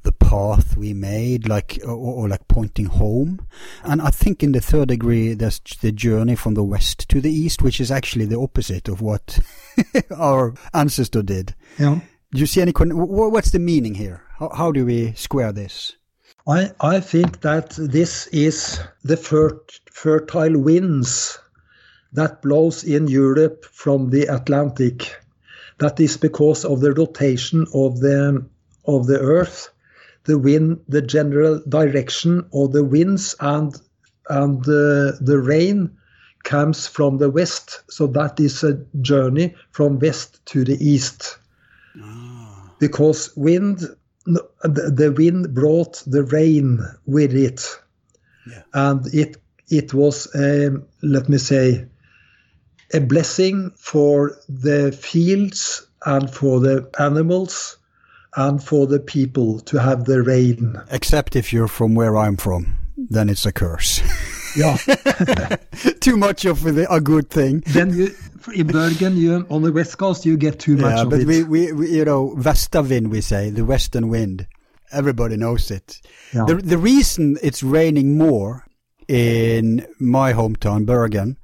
Speaker 1: the path we made, like or, or like pointing home? And I think in the third degree, there's the journey from the west to the east, which is actually the opposite of what our ancestor did.
Speaker 2: Yeah.
Speaker 1: Do you see any? What's the meaning here? How, how do we square this?
Speaker 2: I, I think that this is the fer- fertile winds that blows in Europe from the Atlantic. That is because of the rotation of the of the Earth, the wind, the general direction of the winds, and and the the rain comes from the west. So that is a journey from west to the east. Ah. Because wind the wind brought the rain with it, and it it was um, let me say a blessing for the fields and for the animals and for the people to have the rain.
Speaker 1: Except if you're from where I'm from, then it's a curse.
Speaker 2: Yeah.
Speaker 1: Too much of a good thing.
Speaker 2: then you in Bergen, you on the west coast, you get too much
Speaker 1: Yeah,
Speaker 2: of
Speaker 1: but
Speaker 2: it.
Speaker 1: we, we, we, you know, Vestavind, we say, the western wind. Everybody knows it.
Speaker 2: Yeah.
Speaker 1: The, the reason it's raining more in my hometown, Bergen,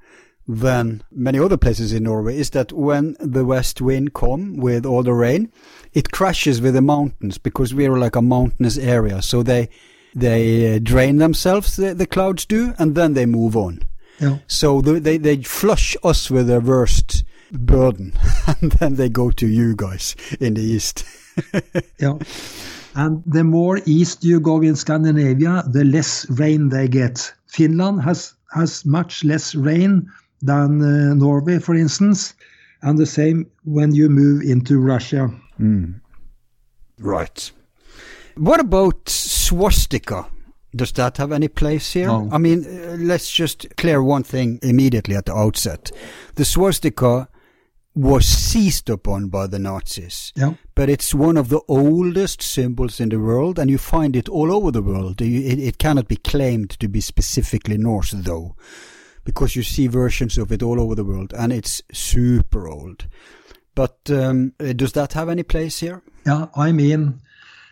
Speaker 1: than many other places in Norway is that when the west wind come with all the rain, it crashes with the mountains because we are like a mountainous area. So they, they uh, drain themselves, the, the clouds do, and then they move on.
Speaker 2: Yeah.
Speaker 1: So the, they they flush us with their worst burden, and then they go to you guys in the east.
Speaker 2: Yeah. And the more east you go in Scandinavia, the less rain they get. Finland has has much less rain than uh, Norway, for instance, and the same when you move into Russia.
Speaker 1: right. What about swastika? Does that have any place here?
Speaker 2: No.
Speaker 1: I mean, uh, let's just clear one thing immediately at the outset. The swastika was seized upon by the Nazis.
Speaker 2: Yeah.
Speaker 1: but it's one of the oldest symbols in the world, and you find it all over the world. It, it cannot be claimed to be specifically Norse, though, because you see versions of it all over the world, and it's super old. But um, uh, does that have any place here?
Speaker 2: Yeah, I mean,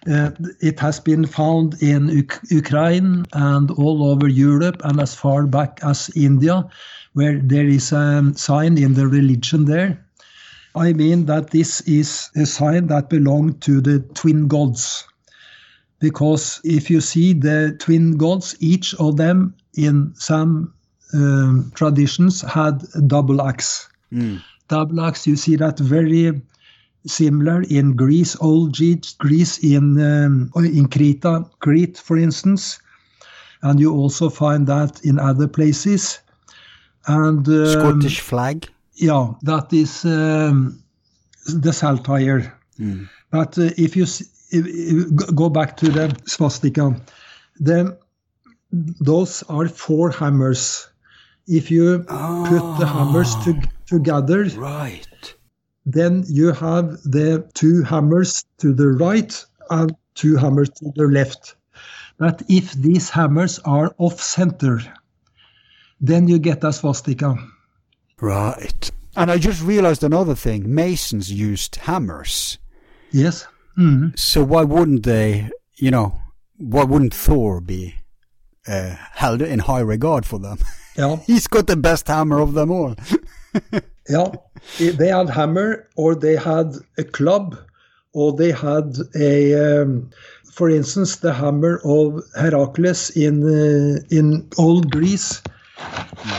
Speaker 2: uh, it has been found in Uk- Ukraine and all over Europe and as far back as India, where there is a sign in the religion there. I mean that this is a sign that belonged to the twin gods. Because if you see the twin gods, each of them in some um, traditions had double axe. Double axe, you see that very similar in Greece, old Greece, in um, in Kreta, Crete, for instance, and you also find that in other places. And um,
Speaker 1: Scottish flag.
Speaker 2: Yeah, that is um, the saltire. But uh, if you if, go back to the swastika, then those are four hammers. If you put the hammers to, together,
Speaker 1: Right.
Speaker 2: Then you have the two hammers to the right and two hammers to the left. But if these hammers are off center, then you get a swastika.
Speaker 1: Right. And I just realized another thing. Masons used hammers.
Speaker 2: Yes. Mhm.
Speaker 1: So why wouldn't they, you know, why wouldn't Thor be uh, held in high regard for them?
Speaker 2: Yeah.
Speaker 1: He's got the best hammer of them all.
Speaker 2: Yeah, they had hammer, or they had a club, or they had a, um, for instance, the hammer of Heracles in uh, in old Greece.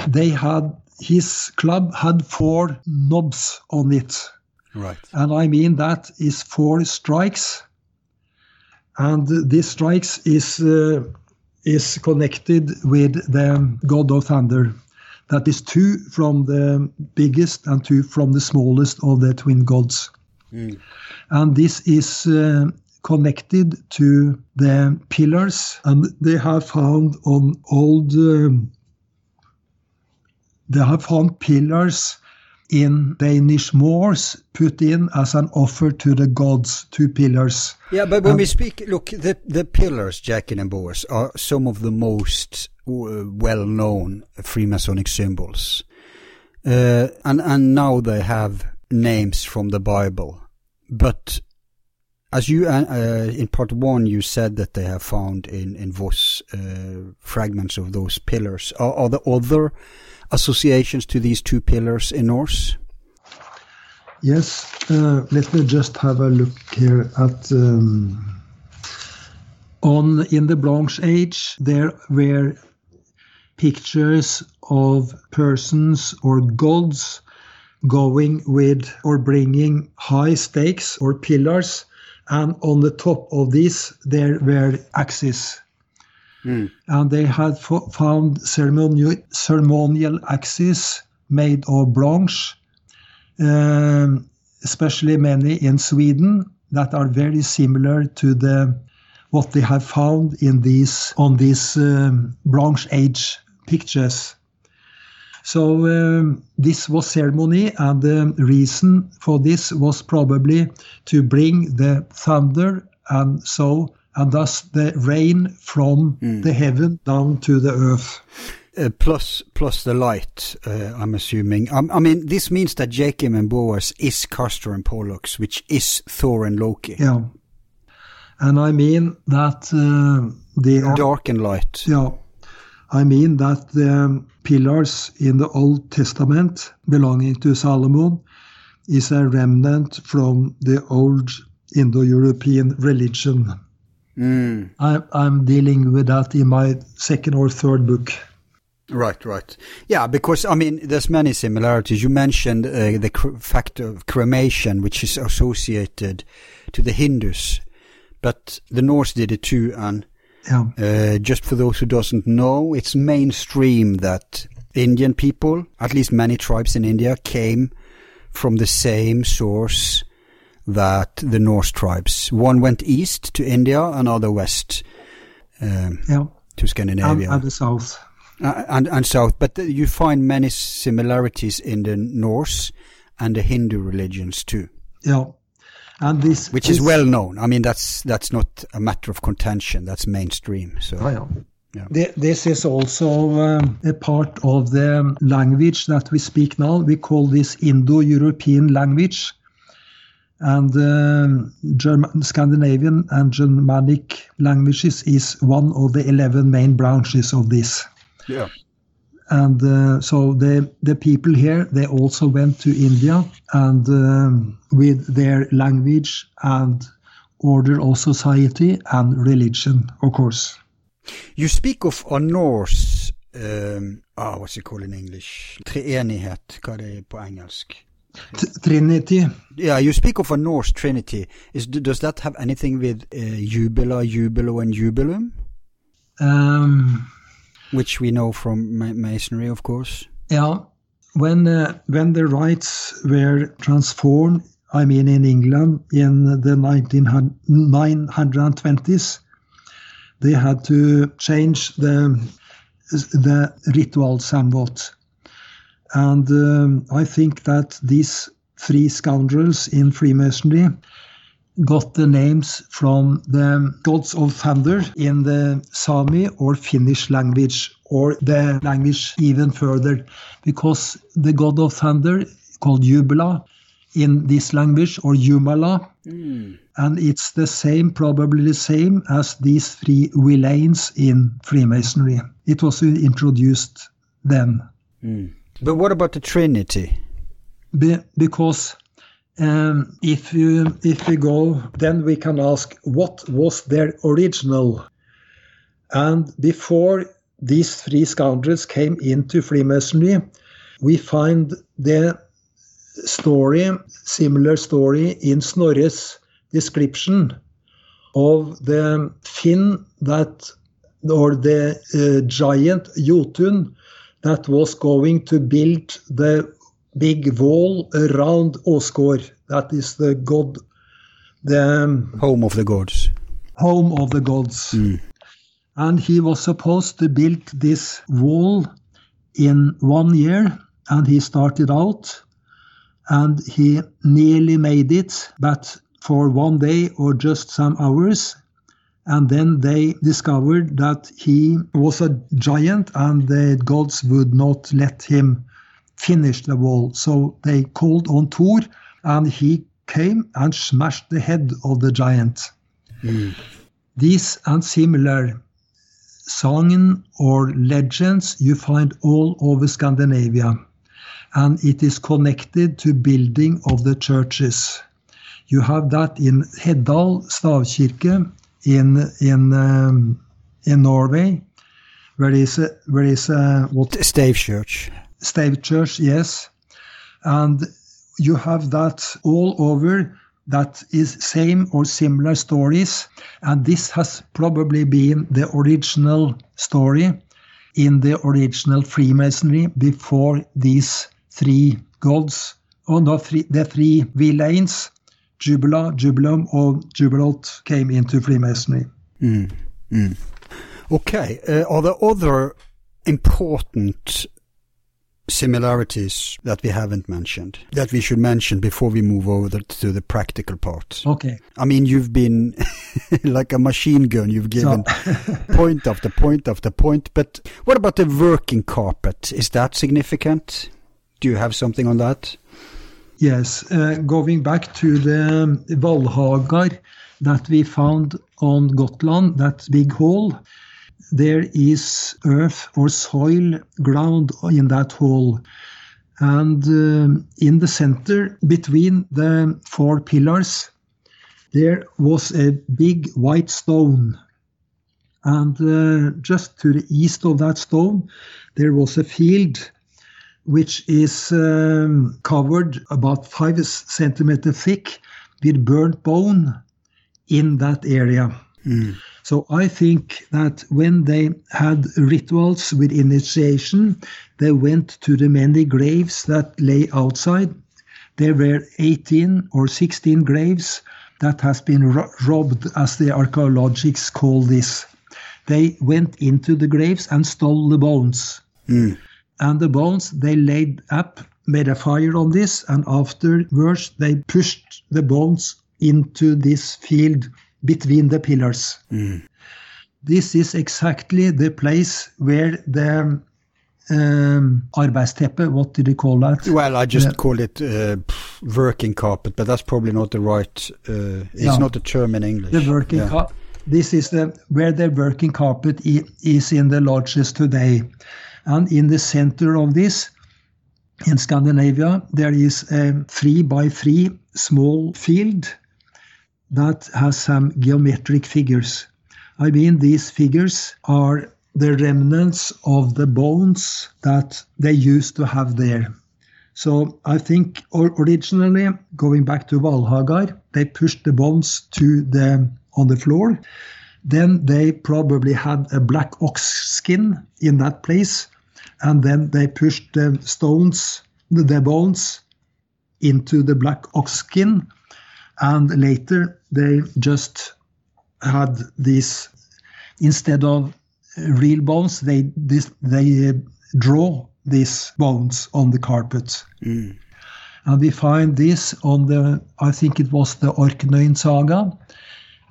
Speaker 2: They had his club had four knobs on it,
Speaker 1: Right.
Speaker 2: and I mean that is four strikes, and this strikes is uh, is connected with the god of thunder. That is two from the biggest and two from the smallest of the twin gods. And this is uh, connected to the pillars, and they have found on old. Um, they have found pillars in Danish moors put in as an offer to the gods, two pillars.
Speaker 1: Yeah, but when we speak, look, the the pillars, Jachin and Boaz, are some of the most uh, well-known Freemasonic symbols, uh, and and now they have names from the Bible. But as you uh, uh, in part one, you said that they have found in in Voss uh, fragments of those pillars. Are, are there other associations to these two pillars in Norse?
Speaker 2: Yes, uh, let me just have a look here at um, on in the Bronze Age there were pictures of persons or gods going with or bringing high stakes or pillars, and on the top of these there were axes. And they had fo- found ceremonial, ceremonial axes made of bronze um, especially many in Sweden that are very similar to the what they have found in these on these um, Bronze Age pictures. So um, this was ceremony, and the reason for this was probably to bring the thunder and so and thus the rain from the heaven down to the earth.
Speaker 1: Uh, plus plus the light, uh, I'm assuming. Um, I mean, this means that Jacob and Boaz is Castor and Pollux, which is Thor and Loki.
Speaker 2: Yeah, and I mean that uh, the
Speaker 1: Dark and light.
Speaker 2: Yeah, I mean that the pillars in the Old Testament belonging to Solomon is a remnant from the old Indo-European religion.
Speaker 1: Mm.
Speaker 2: I, I'm dealing with that in my second or third book.
Speaker 1: Right, right. Yeah, because, I mean, there's many similarities. You mentioned uh, the cr- fact of cremation, which is associated to the Hindus, but the Norse did it too, and
Speaker 2: Yeah,
Speaker 1: Uh, just for those who doesn't know, it's mainstream that Indian people, at least many tribes in India, came from the same source that the Norse tribes. One went east to India, another west um,
Speaker 2: yeah,
Speaker 1: to Scandinavia
Speaker 2: and the south.
Speaker 1: uh, and, and south. But uh, you find many similarities in the Norse and the Hindu religions too,
Speaker 2: Yeah, and this
Speaker 1: which is well known. I mean, that's that's not a matter of contention. That's mainstream. So.
Speaker 2: Oh, yeah.
Speaker 1: Yeah.
Speaker 2: This is also um, a part of the language that we speak now. We call this Indo-European language. And um, German, Scandinavian and Germanic languages is one of the 11 main branches of this.
Speaker 1: Yeah.
Speaker 2: And uh, so the, the people here, they also went to India and um, with their language and order of society and religion, of course.
Speaker 1: You speak of a Norse um, ah, What's it called in English? Treenighet. Hva er det på engelsk?
Speaker 2: Trinity.
Speaker 1: Yeah, you speak of a Norse Trinity. Is does that have anything with uh, jubela, jubelo, and jubelum?
Speaker 2: Um,
Speaker 1: Which we know from ma Masonry, of course.
Speaker 2: yeah, when uh, when the rites were transformed, I mean in England in the 1920s, they had to change the the ritual somewhat. And um, I think that these three scoundrels in Freemasonry got the names from the gods of thunder in the Sami or Finnish language, or the language even further, because the god of thunder called Jubila in this language, or Jumala, hmm. and it's the same, probably the same as these three villains in Freemasonry. It was introduced then. Hmm.
Speaker 1: But what about the Trinity?
Speaker 2: Be, because um, if you if we go, then we can ask what was their original. And before these three scoundrels came into Freemasonry, we find the story, similar story in Snorri's description of the Finn that, or the uh, giant Jotun that was going to build the big wall around Åsgård. That is the god, the um,
Speaker 1: Home of the gods.
Speaker 2: home of the gods. And he was supposed to build this wall in one year, and he started out, and he nearly made it, but for one day or just some hours. And then they discovered that he was a giant, and the gods would not let him finish the wall. So they called on Thor, and he came and smashed the head of the giant. These and similar songs or legends you find all over Scandinavia, and it is connected to building of the churches. You have that in Heddal stavkirke in in um, in Norway, where is a, where is a, what
Speaker 1: Stave Church.
Speaker 2: Stave Church, yes. And you have that all over that is same or similar stories. And this has probably been the original story in the original Freemasonry before these three gods, or no, three, the three villains, Jubela, Jubelum, or Jubilot came into Freemasonry.
Speaker 1: Okay, uh, are there other important similarities that we haven't mentioned that we should mention before we move over to the practical part?
Speaker 2: Okay.
Speaker 1: I mean, you've been like a machine gun. You've given point after point after point. But what about the working carpet? Is that significant? Do you have something on that?
Speaker 2: Yes, uh, going back to the um, Vallhagar that we found on Gotland, that big hole, there is earth or soil ground in that hole. And um, in the center, between the four pillars, there was a big white stone. And uh, just to the east of that stone, there was a field which is um, covered about five centimeter thick with burnt bone in that area. So I think that when they had rituals with initiation, they went to the many graves that lay outside. There were 18 or 16 graves that has been ro- robbed, as the archaeologists call this. They went into the graves and stole the bones hmm. and the bones they laid up, made a fire on this, and afterwards they pushed the bones into this field between the pillars. This is exactly the place where the um, arbeidsteppe, what did you call that?
Speaker 1: Well, I just call it uh, working carpet, but that's probably not the right. Uh, it's
Speaker 2: Yeah.
Speaker 1: not a term in English.
Speaker 2: The working
Speaker 1: Yeah.
Speaker 2: car- This is the where the working carpet is in the lodges today, and in the center of this, in Scandinavia, there is a three by three small field that has some geometric figures. I mean, these figures are the remnants of the bones that they used to have there. So I think originally, going back to Vallhagar, they pushed the bones to the on the floor. Then they probably had a black ox skin in that place, and then they pushed the stones, the bones, into the black ox skin, and later they just had these instead of real bones, they this, they draw these bones on the carpet.
Speaker 1: Mm.
Speaker 2: And we find this on the, I think it was the Orknøyen saga,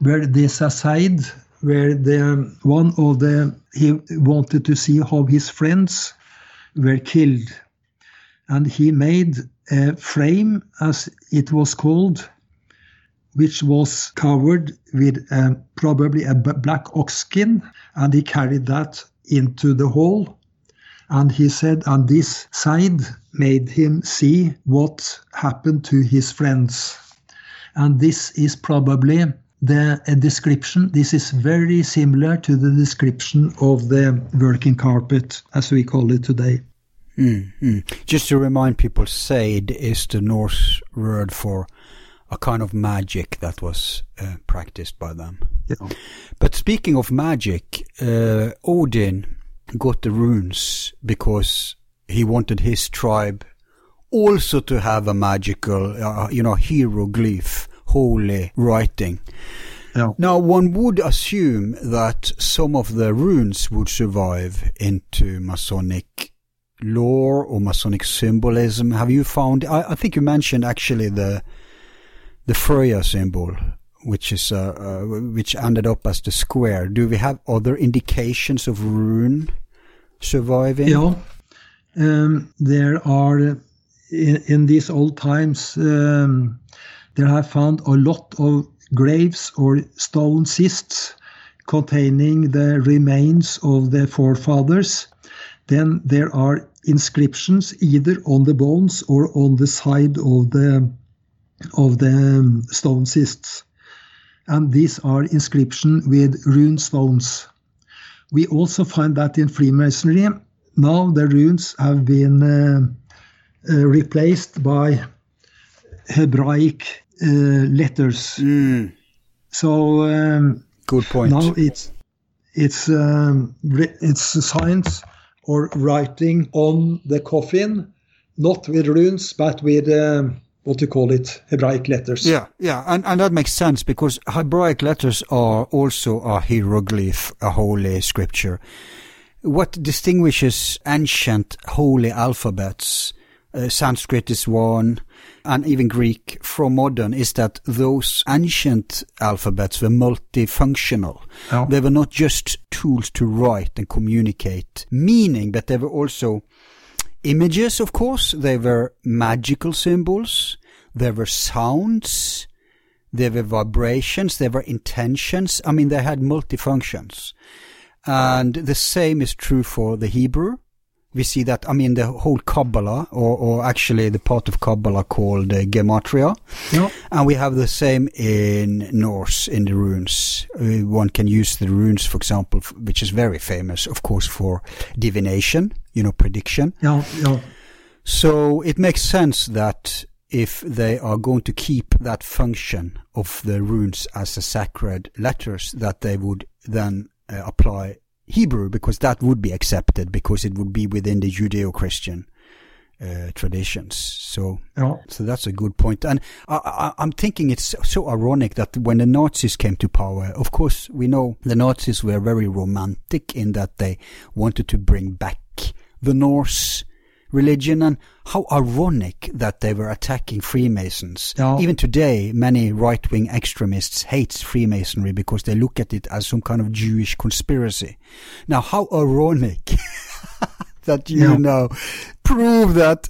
Speaker 2: where this aside, where the one of the, he wanted to see how his friends were killed. And he made a frame, as it was called, which was covered with uh, probably a black ox skin, and he carried that into the hall and he said, on this side made him see what happened to his friends. And this is probably the description. This is very similar to the description of the working carpet, as we call it today.
Speaker 1: Mm-hmm. Just to remind people, Seid is the Norse word for a kind of magic that was uh, practiced by them.
Speaker 2: Yeah.
Speaker 1: But speaking of magic, uh, Odin got the runes because he wanted his tribe also to have a magical, uh, you know, hieroglyph, holy writing.
Speaker 2: Yeah.
Speaker 1: Now, one would assume that some of the runes would survive into Masonic lore or Masonic symbolism. Have you found? I, I think you mentioned actually the the Freya symbol, which is uh, uh, which ended up as the square. Do we have other indications of rune surviving?
Speaker 2: Yeah, um, there are in, in, these old times um, there have found a lot of graves or stone cists containing the remains of the forefathers. Then there are inscriptions either on the bones or on the side of the of the um, stone cists and these are inscriptions with rune stones. We also find that in Freemasonry. Now the runes have been uh, uh, replaced by Hebraic uh, letters.
Speaker 1: Mm.
Speaker 2: So um,
Speaker 1: good point.
Speaker 2: Now it's it's um, it's signs or writing on the coffin, not with runes, but with um, what you call it, Hebraic letters.
Speaker 1: Yeah, yeah, and, and that makes sense because Hebraic letters are also a hieroglyph, a holy scripture. What distinguishes ancient holy alphabets, uh, Sanskrit is one, and even Greek from modern, is that those ancient alphabets were multifunctional.
Speaker 2: Oh.
Speaker 1: They were not just tools to write and communicate meaning, but they were also images, of course. They were magical symbols. There were sounds. There were vibrations. There were intentions. I mean, they had multifunctions. And the same is true for the Hebrew. We see that, I mean, the whole Kabbalah, or, or actually the part of Kabbalah called uh, Gematria. And we have the same in Norse, in the runes. Uh, one can use the runes, for example, which is very famous, of course, for divination, you know, prediction.
Speaker 2: Yeah, yeah.
Speaker 1: So it makes sense that if they are going to keep that function of the runes as a sacred letters, that they would then uh, apply Hebrew because that would be accepted because it would be within the Judeo-Christian uh, traditions. So,
Speaker 2: yeah.
Speaker 1: so that's a good point. And I, am thinking it's so ironic that when the Nazis came to power, of course, we know the Nazis were very romantic in that they wanted to bring back the Norse religion and how ironic that they were attacking Freemasons.
Speaker 2: Yeah.
Speaker 1: Even today, many right-wing extremists hate Freemasonry because they look at it as some kind of Jewish conspiracy. Now, how ironic that you
Speaker 2: Yeah.
Speaker 1: now prove that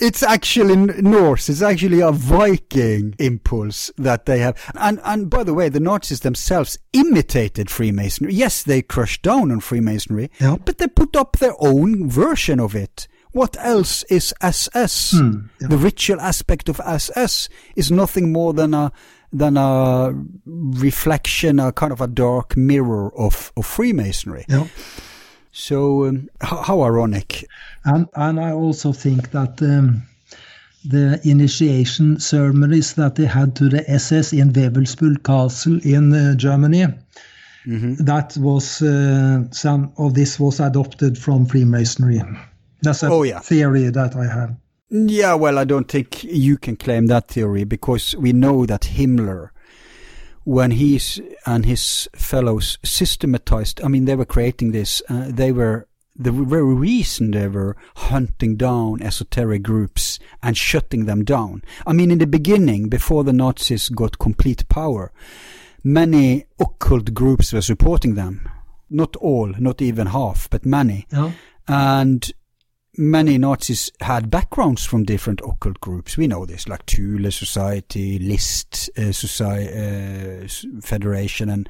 Speaker 1: it's actually Norse. It's actually a Viking impulse that they have. And, and by the way, the Nazis themselves imitated Freemasonry. Yes, they crushed down on Freemasonry,
Speaker 2: Yeah.
Speaker 1: but they put up their own version of it. What else is SS?
Speaker 2: Hmm, yeah.
Speaker 1: The ritual aspect of SS is nothing more than a than a reflection, a kind of a dark mirror of, of Freemasonry.
Speaker 2: Yeah.
Speaker 1: So um, how, how ironic.
Speaker 2: And and I also think that um, the initiation ceremonies that they had to the SS in Wewelsburg Castle in uh, Germany, that was uh, some of this was adopted from Freemasonry. That's a
Speaker 1: Oh, yeah.
Speaker 2: theory that I have.
Speaker 1: Yeah, well, I don't think you can claim that theory because we know that Himmler, when he's and his fellows systematized, I mean, they were creating this, uh, they were the very reason they were hunting down esoteric groups and shutting them down. I mean, in the beginning, before the Nazis got complete power, many occult groups were supporting them. Not all, not even half, but many. And many Nazis had backgrounds from different occult groups. We know this, like Thule Society, List uh, Society, uh, Federation, and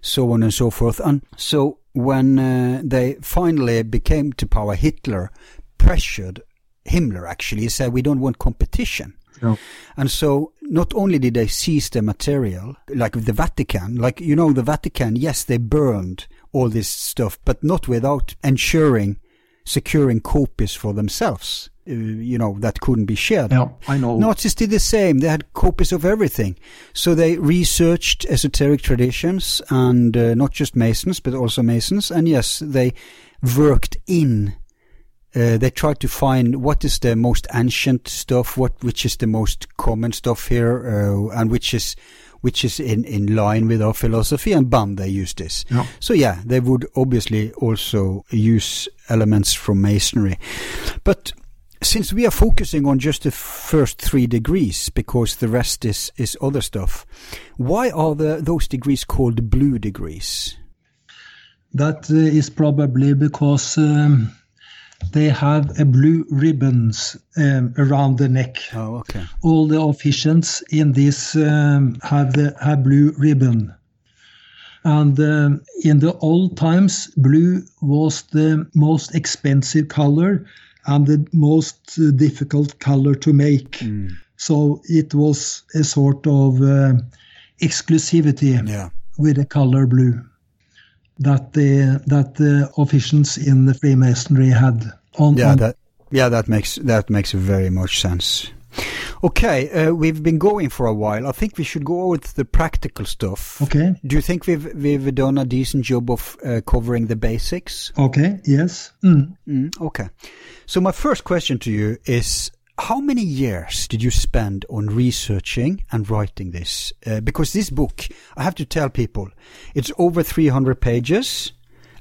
Speaker 1: so on and so forth. And so when uh, they finally became to power, Hitler pressured Himmler actually. He said, we don't want competition.
Speaker 2: Yeah.
Speaker 1: And so not only did they seize the material, like the Vatican, like, you know, the Vatican, yes, they burned all this stuff, but not without ensuring, securing copies for themselves, uh, you know, that couldn't be shared.
Speaker 2: Yeah, I know.
Speaker 1: Nazis did the same. They had copies of everything. So they researched esoteric traditions and uh, not just Masons, but also Masons. And yes, they worked in uh, they tried to find what is the most ancient stuff, what which is the most common stuff here, uh, and which is which is in, in line with our philosophy, and bam, they use this.
Speaker 2: Yeah.
Speaker 1: So yeah, they would obviously also use elements from masonry, but since we are focusing on just the first three degrees because the rest is is other stuff, why are the those degrees called blue degrees?
Speaker 2: That uh, is probably because um, they have a blue ribbons um, around the neck.
Speaker 1: Oh, okay.
Speaker 2: All the officiants in this um, have the have blue ribbon. And um, in the old times, blue was the most expensive color and the most uh, difficult color to make. So it was a sort of uh, exclusivity
Speaker 1: Yeah.
Speaker 2: with the color blue that the that the officials in the Freemasonry had on.
Speaker 1: Yeah,
Speaker 2: on-
Speaker 1: that yeah that makes that makes very much sense. Okay, uh, we've been going for a while. I think we should go over to the practical stuff.
Speaker 2: okay.
Speaker 1: Do you think we've we've done a decent job of uh, covering the basics?
Speaker 2: Okay. Yes. Mm.
Speaker 1: Mm, okay. So my first question to you is how many years did you spend on researching and writing this? Uh, because this book, I have to tell people, it's over 300 pages.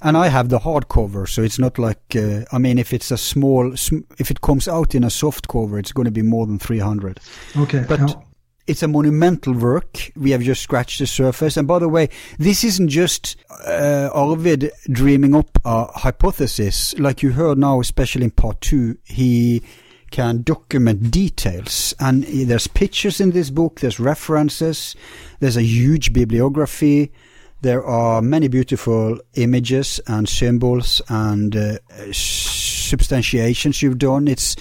Speaker 1: And I have the hardcover, so it's not like, uh, I mean, if it's a small, sm- if it comes out in a soft cover, it's going to be more than 300.
Speaker 2: Okay.
Speaker 1: But it's a monumental work. We have just scratched the surface. And by the way, this isn't just uh, Arvid dreaming up a hypothesis. Like you heard now, especially in part two, he can document details. And there's pictures in this book, there's references, there's a huge bibliography. There are many beautiful images and symbols and uh, substantiations you've done. It's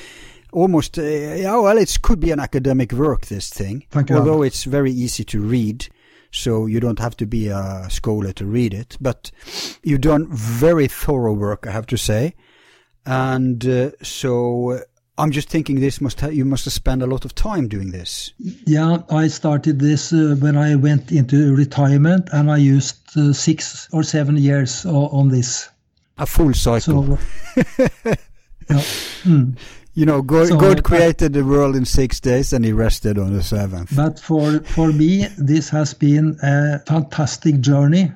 Speaker 1: almost, uh, yeah, well, it could be an academic work, this thing.
Speaker 2: Thank you.
Speaker 1: Although it's very easy to read, so you don't have to be a scholar to read it. But you've done very thorough work, I have to say. And uh, so uh, I'm just thinking this must ha- you must have spent a lot of time doing this.
Speaker 2: Yeah, I started this uh, when I went into retirement, and I used uh, six or seven years on this.
Speaker 1: A full cycle.
Speaker 2: So, yeah. Mm.
Speaker 1: you know, God,
Speaker 2: So,
Speaker 1: God created the world in six days and he rested on the seventh.
Speaker 2: But for for me, this has been a fantastic journey,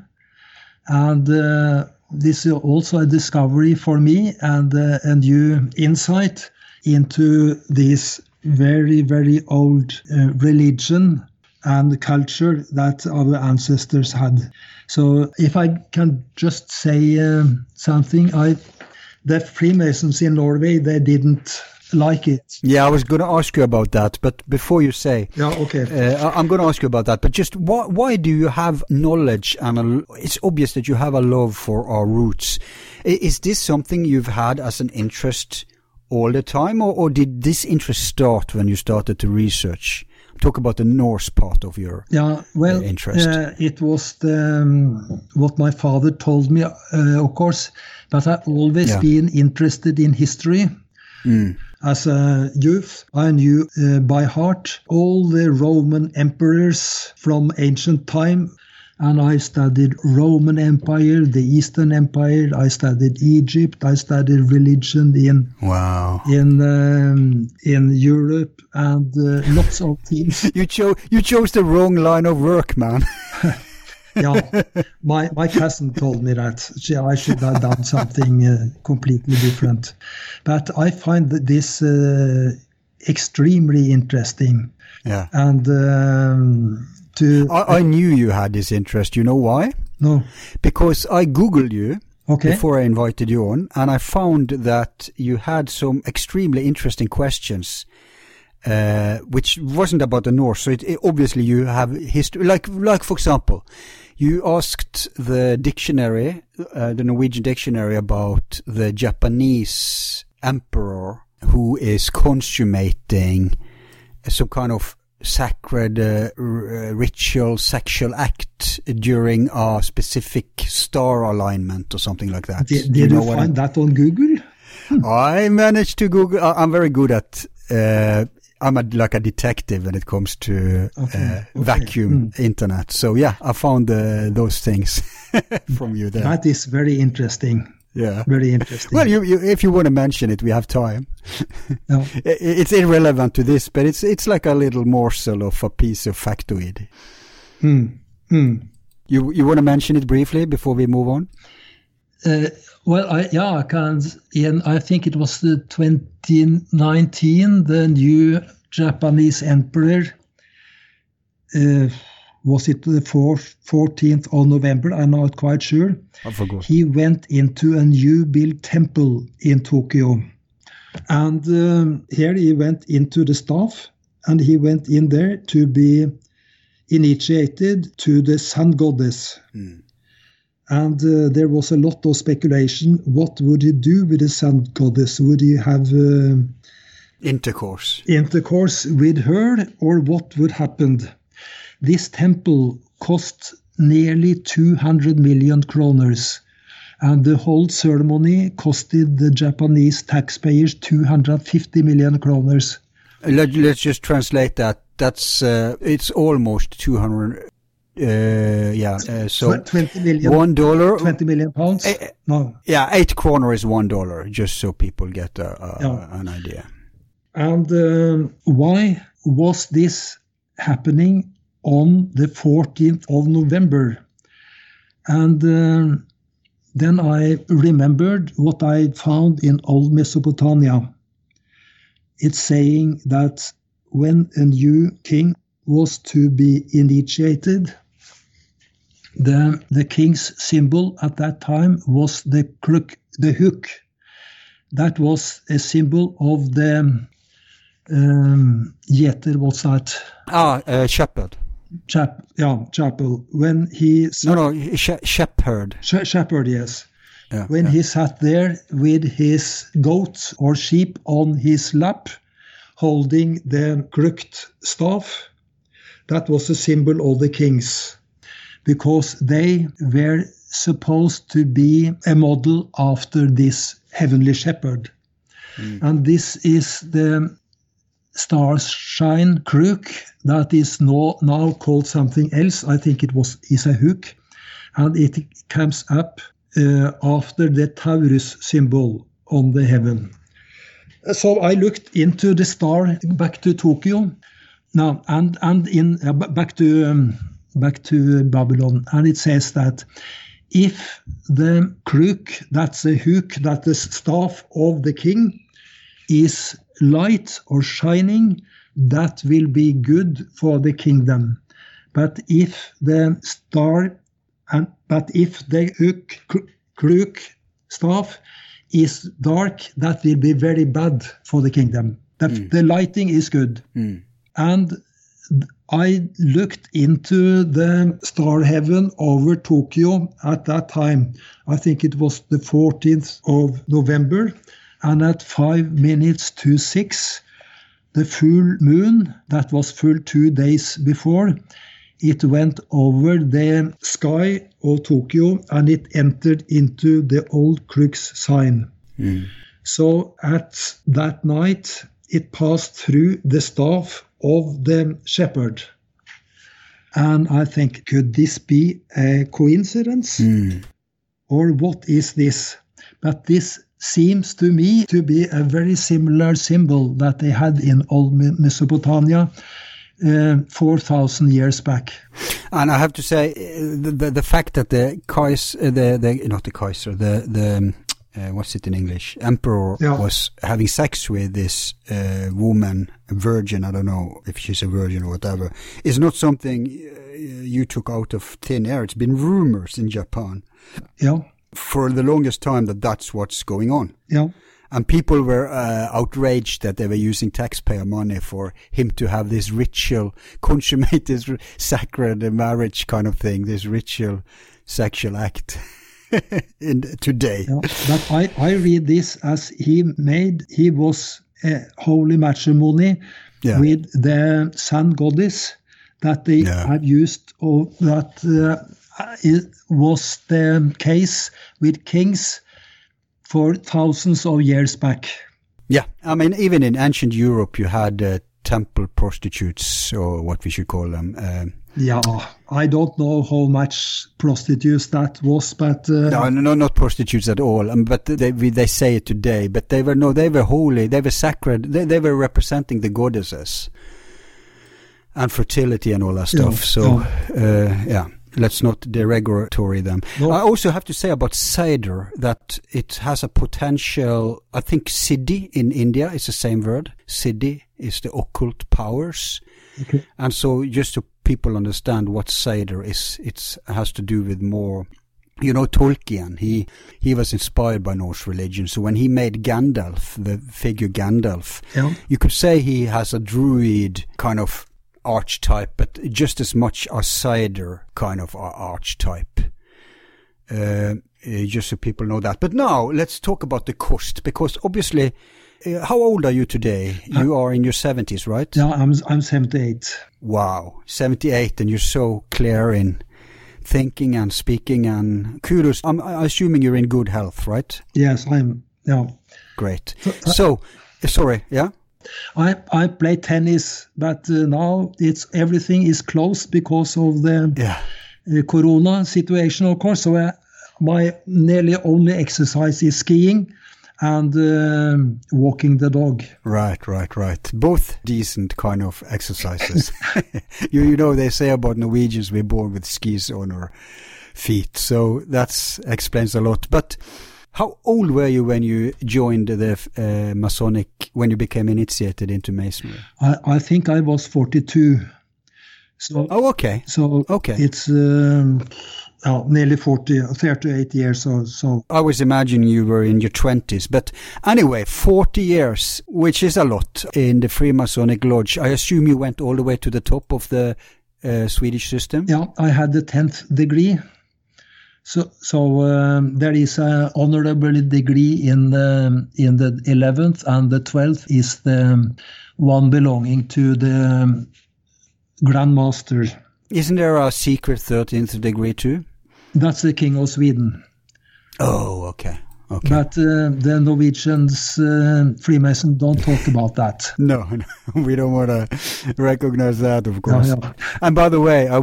Speaker 2: and uh, this is also a discovery for me and uh, a new insight into this very very old uh, religion and culture that our ancestors had. So, if I can just say um something, I the Freemasons in Norway they didn't like it.
Speaker 1: Yeah, I was going to ask you about that, but before you say,
Speaker 2: Yeah, okay.
Speaker 1: Uh, I'm going to ask you about that, but just why, why do you have knowledge and a, it's obvious that you have a love for our roots. Is this something you've had as an interest all the time, or, or did this interest start when you started to research? talk about the Norse part of your
Speaker 2: Yeah, well,
Speaker 1: uh, interest.
Speaker 2: uh, it was the, um, what my father told me, uh, of course, but I've always
Speaker 1: Yeah.
Speaker 2: been interested in history. As a youth, I knew uh, by heart all the Roman emperors from ancient time. And I studied Roman Empire, the Eastern Empire. I studied Egypt. I studied religion in
Speaker 1: Wow.
Speaker 2: in um, in Europe and uh, lots of things.
Speaker 1: You chose you chose the wrong line of work, man.
Speaker 2: yeah, my my cousin told me that she, I should have done something uh, completely different, but I find this uh, extremely interesting,
Speaker 1: yeah.
Speaker 2: and um, to
Speaker 1: I, I knew you had this interest. You know why?
Speaker 2: no,
Speaker 1: Because I googled you
Speaker 2: okay,
Speaker 1: before I invited you on, and I found that you had some extremely interesting questions, uh, which wasn't about the Norse. So it, it- obviously you have history, like like for example, you asked the dictionary, uh, the Norwegian dictionary, about the Japanese emperor who is consummating some kind of sacred uh, uh, ritual sexual act during a specific star alignment or something like that.
Speaker 2: did, did you,
Speaker 1: know what
Speaker 2: find that on Google?
Speaker 1: I, I managed to Google. I- I'm very good at. Uh, I'm a, like a detective when it comes to
Speaker 2: Okay,
Speaker 1: uh,
Speaker 2: okay.
Speaker 1: Vacuum internet. So yeah, I found uh, those things from you there.
Speaker 2: That is very interesting.
Speaker 1: Yeah.
Speaker 2: Very interesting.
Speaker 1: Well, you, you, if you want to mention it, we have time.
Speaker 2: No.
Speaker 1: I- It's irrelevant to this, but it's it's like a little morsel of a piece of factoid.
Speaker 2: Hmm. Hmm.
Speaker 1: You you want to mention it briefly before we move on?
Speaker 2: Uh, well, I, yeah, I can. In I think it was the 2019, the new Japanese emperor. Uh, was it the 4th, 14th of November? I'm not quite sure.
Speaker 1: I forgot.
Speaker 2: He went into a new built temple in Tokyo, and um, here he went into the staff, and he went in there to be initiated to the sun goddess and uh, there was a lot of speculation. What would he do with the sun goddess? Would he have uh,
Speaker 1: Intercourse.
Speaker 2: intercourse with her, or what would happen? This temple cost nearly 200 million kroners, and the whole ceremony costed the Japanese taxpayers 250 million kroners.
Speaker 1: Let, let's just translate that. That's uh, it's almost two hundred. Uh, yeah. Uh, so
Speaker 2: Tw- 20 million,
Speaker 1: one dollar.
Speaker 2: 20 million pounds?
Speaker 1: Eh.
Speaker 2: No.
Speaker 1: Yeah, eight kroner is one dollar. Just so people get a, a,
Speaker 2: Yeah.
Speaker 1: an idea.
Speaker 2: And um, why was this happening on the 14th of November? And um, then I remembered what I found in Old Mesopotamia. It's saying that when a new king was to be initiated, the, the king's symbol at that time was the crook, the hook. That was a symbol of the um, gjeter, what's that?
Speaker 1: Ah, uh, shepherd.
Speaker 2: Chap, yeah, chapel. When he
Speaker 1: No, no, she- shepherd.
Speaker 2: Sh- shepherd, yes.
Speaker 1: Yeah,
Speaker 2: when
Speaker 1: yeah.
Speaker 2: he sat there with his goat or sheep on his lap, holding the crooked staff, that was a symbol of the kings, because they were supposed to be a model after this heavenly shepherd. Mm. And this is the star shine crook that is now, now called something else. I think it was is a hook, and it comes up uh, after the Taurus symbol on the heaven. So I looked into the star back to Tokyo, now and and in uh, back to um, back to Babylon, and it says that if the crook, that's the hook, that the staff of the king, is light or shining, that will be good for the kingdom. But if the star and but if the crook staff is dark, that will be very bad for the kingdom. The, hmm. the lighting is good. Hmm. And I looked into the star heaven over Tokyo at that time. I think it was the 14th of November. And at five minutes to six, the full moon that was full two days before, it went over the sky of Tokyo and it entered into the old crux sign.
Speaker 1: Mm.
Speaker 2: So at that night, it passed through the staff of the shepherd. And I think, could this be a coincidence?
Speaker 1: Mm.
Speaker 2: Or what is this? But this seems to me to be a very similar symbol that they had in old Mesopotamia uh, 4,000 years back.
Speaker 1: And I have to say, uh, the the, the fact that the Kaiser, uh, the, the not the Kaiser, the the uh, what's it in English? Emperor
Speaker 2: Yeah.
Speaker 1: was having sex with this uh, woman, a virgin. I don't know if she's a virgin or whatever. Is not something uh, you took out of thin air. It's been rumors in Japan
Speaker 2: Yeah,
Speaker 1: for the longest time that that's what's going on.
Speaker 2: yeah,
Speaker 1: And people were uh, outraged that they were using taxpayer money for him to have this ritual, consummate this sacred marriage kind of thing, this ritual sexual act in today.
Speaker 2: yeah. But I, I read this as he made, he was a holy matrimony
Speaker 1: Yeah.
Speaker 2: with the sun goddess that they
Speaker 1: Yeah.
Speaker 2: had used, or that uh, was the case with kings for thousands of years back.
Speaker 1: Yeah, I mean, even in ancient Europe, you had uh, temple prostitutes, or what we should call them. Um,
Speaker 2: Yeah, I don't know how much prostitutes that was, but uh,
Speaker 1: no, no, no, not prostitutes at all. Um, but they we, they say it today. But they were no, they were holy. They were sacred. They they were representing the goddesses and fertility and all that
Speaker 2: Yeah,
Speaker 1: stuff. So uh, yeah. Let's not derogatory them.
Speaker 2: No.
Speaker 1: I also have to say about seidr that it has a potential. I think siddhi in India is the same word. Siddhi is the occult powers.
Speaker 2: okay.
Speaker 1: And so, just so people understand what seidr is, it has to do with more. You know, Tolkien, he, he was inspired by Norse religion. So when he made Gandalf, the figure Gandalf,
Speaker 2: Yeah.
Speaker 1: you could say he has a druid kind of archetype, but just as much a seidr kind of ar- archetype. Uh, uh, just so people know that. But now let's talk about the cost, because obviously, uh, how old are you today? You are in your 70s, right?
Speaker 2: Yeah, I'm I'm 78.
Speaker 1: Wow, 78, and you're so clear in thinking and speaking, and kudos. I'm I'm assuming you're in good health, right?
Speaker 2: Yes, I'm. Yeah,
Speaker 1: Great. So, uh, sorry, yeah?
Speaker 2: I I play tennis, but uh, now it's everything is closed because of the
Speaker 1: Yeah.
Speaker 2: uh, Corona situation, of course. So uh, my nearly only exercise is skiing and um, walking the dog.
Speaker 1: Right, right, right. Both decent kind of exercises. you, you know, they say about Norwegians, we're born with skis on our feet. So that explains a lot. But how old were you when you joined the uh, Masonic, when you became initiated into Masonry?
Speaker 2: I, I think I was 42. So
Speaker 1: Oh, okay.
Speaker 2: so
Speaker 1: Okay.
Speaker 2: it's um, oh, nearly 40, 38 years or so.
Speaker 1: I was imagining you were in your 20s, but anyway, 40 years, which is a lot in the Freemasonic Lodge. I assume you went all the way to the top of the uh, Swedish system?
Speaker 2: Yeah, I had the 10th degree. So, so um, there is an honorable degree in the in the 11th, and the 12th is the um, one belonging to the um, Grand Master.
Speaker 1: Isn't there a secret 13th degree too?
Speaker 2: That's the King of Sweden.
Speaker 1: Oh, okay. Okay.
Speaker 2: But uh, the Norwegians, uh, Freemason, don't talk about that.
Speaker 1: no, no, we don't want to recognize that, of course.
Speaker 2: Yeah, yeah.
Speaker 1: And by the way, I,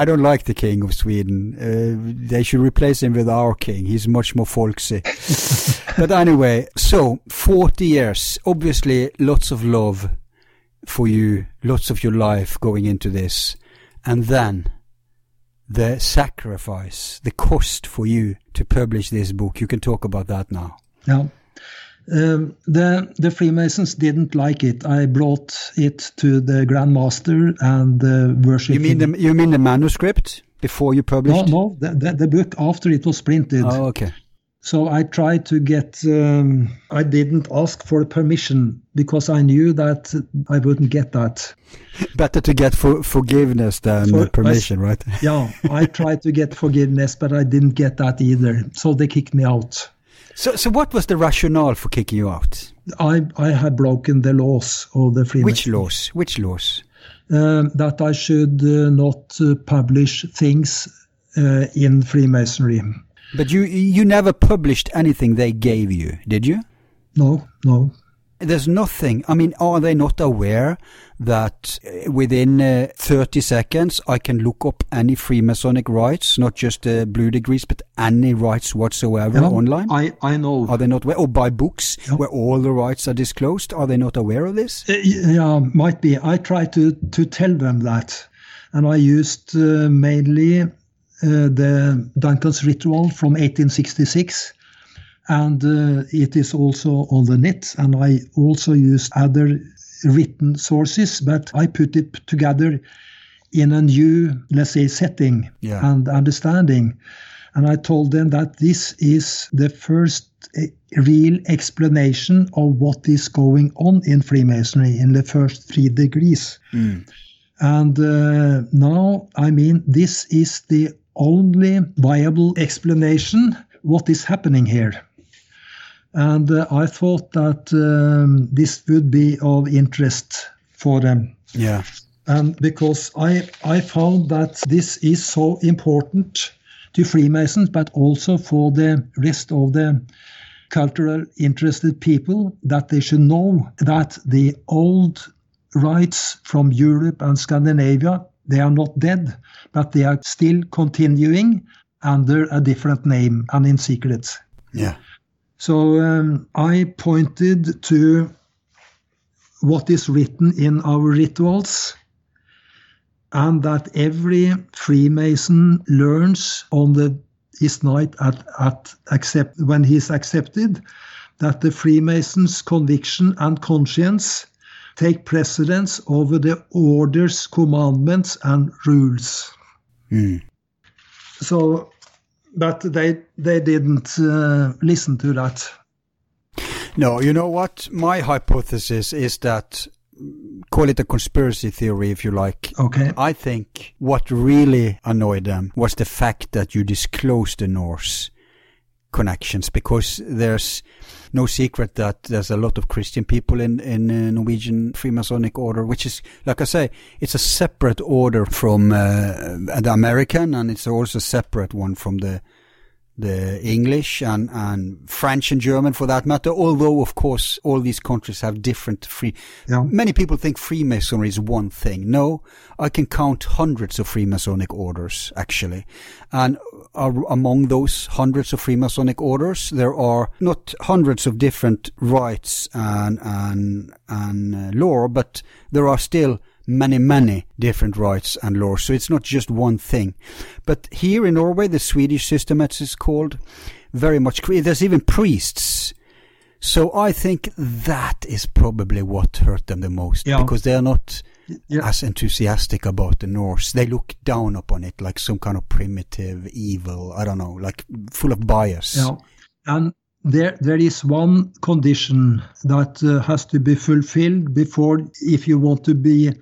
Speaker 1: I don't like the King of Sweden. Uh, they should replace him with our king. He's much more folksy. but anyway, so 40 years, obviously lots of love for you, lots of your life going into this. And then the sacrifice, the cost for you to publish this book. You can talk about that now.
Speaker 2: Yeah. Um, the the Freemasons didn't like it. I brought it to the Grand Master and the worship.
Speaker 1: You mean the you mean the manuscript before you
Speaker 2: No,
Speaker 1: published?
Speaker 2: no, the, the, the book after it was printed.
Speaker 1: Oh, okay.
Speaker 2: So I tried to get. Um, I didn't ask for permission because I knew that I wouldn't get that.
Speaker 1: Better to get for, forgiveness than
Speaker 2: For-
Speaker 1: permission, right?
Speaker 2: Yeah, I tried to get forgiveness, but I didn't get that either. So they kicked me out.
Speaker 1: So, so what was the rationale for kicking you out?
Speaker 2: I, I had broken the laws of the Freemasons.
Speaker 1: Which laws? Which laws?
Speaker 2: Um, that I should uh, not uh, publish things uh, in Freemasonry.
Speaker 1: But you you never published anything they gave you, did you?
Speaker 2: No, no.
Speaker 1: There's nothing. I mean, are they not aware that uh, within uh, 30 seconds I can look up any Freemasonic rites, not just uh, blue degrees, but any rites whatsoever
Speaker 2: Yeah,
Speaker 1: online?
Speaker 2: I, I know.
Speaker 1: Are they not aware? Or buy books
Speaker 2: Yeah.
Speaker 1: where all the rites are disclosed? Are they not aware of this?
Speaker 2: Uh, yeah, might be. I tried to, to tell them that. And I used uh, mainly uh, the Duncan's ritual from 1866. And uh, it is also on the net. And I also used other written sources, but I put it together in a new, let's say, setting
Speaker 1: Yeah.
Speaker 2: and understanding. And I told them that this is the first eh, real explanation of what is going on in Freemasonry in the first three degrees. And uh, now, I mean, this is the only viable explanation what is happening here. And uh, I thought that um, this would be of interest for them
Speaker 1: Yeah.
Speaker 2: and because I I found that this is so important to Freemasons, but also for the rest of the cultural interested people that they should know that the old rites from Europe and Scandinavia they are not dead, but they are still continuing under a different name and in secret.
Speaker 1: Yeah.
Speaker 2: So um, I pointed to what is written in our rituals, and that every Freemason learns on the his night at, at accept when he is accepted, that the Freemason's conviction and conscience take precedence over the orders, commandments, and rules.
Speaker 1: Mm.
Speaker 2: So, but they they didn't uh, listen to that.
Speaker 1: No, you know what? My hypothesis is that, call it a conspiracy theory if you like.
Speaker 2: Okay.
Speaker 1: I think what really annoyed them was the fact that you disclosed the Norse connections because there's no secret that there's a lot of Christian people in in uh, Norwegian Freemasonic order, which is like I say, it's a separate order from uh, the American, and it's also a separate one from the the English and, and French and German for that matter, although of course all these countries have different free.
Speaker 2: Yeah.
Speaker 1: Many people think Freemasonry is one thing. No, I can count hundreds of Freemasonic orders actually. And are, among those hundreds of Freemasonic orders, there are not hundreds of different rites and, and, and uh, law, but there are still many, many different rites and laws. So it's not just one thing. But here in Norway, the Swedish system, as it's called, very much, there's even priests. So I think that is probably what hurt them the most
Speaker 2: Yeah.
Speaker 1: because they're not
Speaker 2: Yeah.
Speaker 1: as enthusiastic about the Norse. They look down upon it like some kind of primitive evil. I don't know, like full of bias.
Speaker 2: Yeah. And there, there is one condition that uh, has to be fulfilled before, if you want to be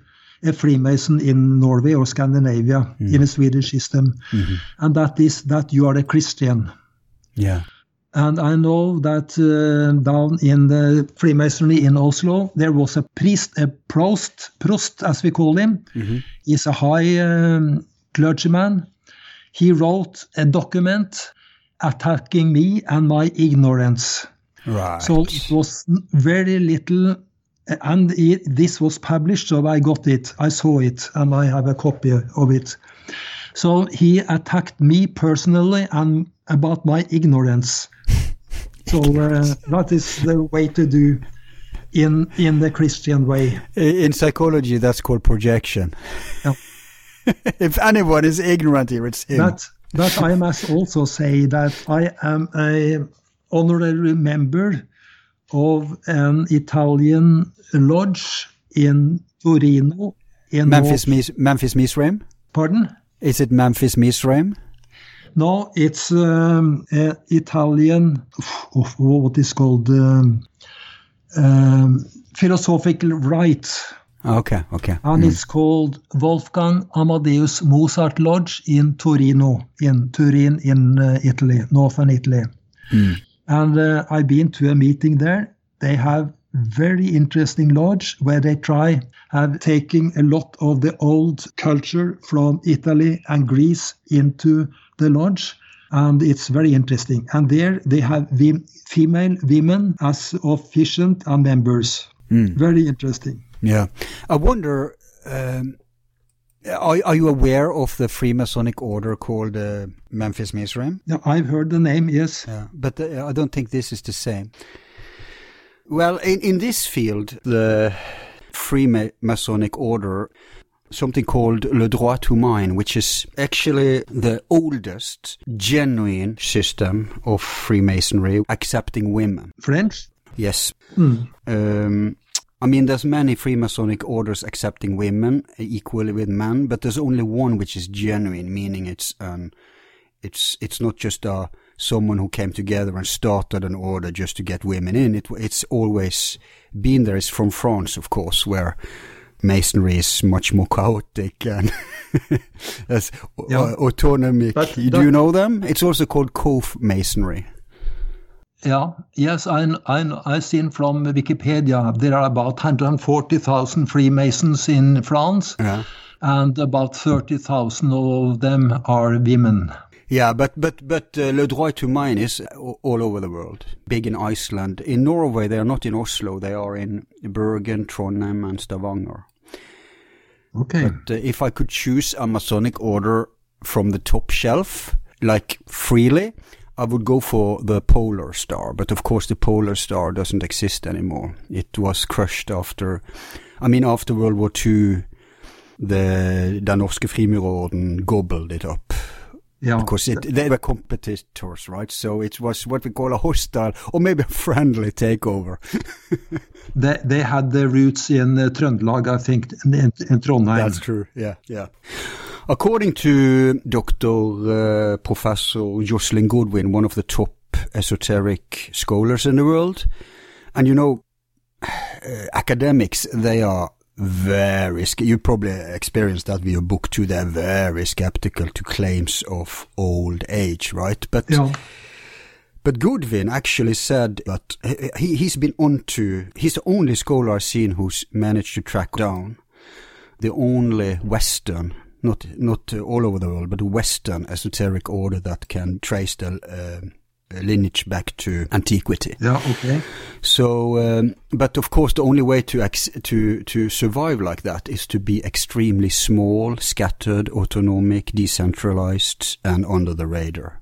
Speaker 2: a Freemason in Norway or Scandinavia in a Swedish system, and that is that you are a Christian.
Speaker 1: Yeah.
Speaker 2: And I know that uh, down in the Freemasonry in Oslo, there was a priest, a prost, prost as we call him. He's a high um, clergyman. He wrote a document attacking me and my ignorance.
Speaker 1: Right.
Speaker 2: So it was very little, and it, this was published, so I got it. I saw it, and I have a copy of it. So he attacked me personally and about my ignorance. So uh, that is the way to do in in the Christian way.
Speaker 1: in psychology, that's called projection.
Speaker 2: Yeah.
Speaker 1: if anyone is ignorant here, it's him.
Speaker 2: But but I must also say that I am a honorary member of an Italian lodge in Torino. In
Speaker 1: Memphis,
Speaker 2: North-
Speaker 1: Mis- Memphis Misraim?
Speaker 2: Pardon?
Speaker 1: Is it Memphis Misraim?
Speaker 2: No, it's um, a Italian. Of what is called um, um, philosophical rite,
Speaker 1: Okay, okay.
Speaker 2: and it's called Wolfgang Amadeus Mozart Lodge in Torino, in Turin, in uh, Italy, northern Italy. And uh, I've been to a meeting there. They have very interesting lodge where they try have taking a lot of the old culture from Italy and Greece into the lodge and it's very interesting. And there they have female women as officiant and members. Mm. Very interesting.
Speaker 1: Yeah, I wonder. Um, are, are you aware of the Freemasonic order called uh, Memphis Mizraim?
Speaker 2: Yeah, I've heard the name. Yes,
Speaker 1: yeah, but uh, I don't think this is the same. Well, in in this field, the Freemasonic order something called Le Droit Humain, which is actually the oldest genuine system of Freemasonry accepting women.
Speaker 2: French?
Speaker 1: Yes. Mm. Um, I mean, there's many Freemasonic orders accepting women equally with men, but there's only one which is genuine, meaning it's um, it's it's not just a uh, someone who came together and started an order just to get women in. It it's always been there. It's from France, of course, where masonry is much more chaotic and as yeah. autonomic. But Do you know them? It's also called co-masonry.
Speaker 2: Yeah, yes, I, I, I've seen from Wikipedia there are about 140,000 Freemasons in France, yeah. and about 30,000 of them are women.
Speaker 1: Yeah, but but but uh, Le Droit Humain is all over the world. Big in Iceland. In Norway, they are not in Oslo. They are in Bergen, Trondheim, and Stavanger.
Speaker 2: Okay.
Speaker 1: But uh, if I could choose a Masonic order from the top shelf, like freely, I would go for the Polar Star. But of course, the Polar Star doesn't exist anymore. It was crushed after, I mean, after World War II, the Den norske frimurerorden gobbled it up. Yeah. Because it, they were competitors, right? So it was what we call a hostile or maybe a friendly takeover.
Speaker 2: they, they had their roots in uh, Trøndelag, I think, in, in Trondheim.
Speaker 1: That's true, yeah, yeah. According to Dr. Uh, Professor Joscelyn Godwin, one of the top esoteric scholars in the world, and you know, uh, academics, they are very, you probably experienced that with your book too, they're very skeptical to claims of old age, right? But, yeah. but Godwin actually said that he, he's been onto, he's the only scholar I've seen who's managed to track down the only Western, not, not all over the world, but Western esoteric order that can trace the, uh, lineage back to antiquity.
Speaker 2: Yeah, okay.
Speaker 1: So, um, but of course, the only way to to to survive like that is to be extremely small, scattered, autonomic, decentralized, and under the radar.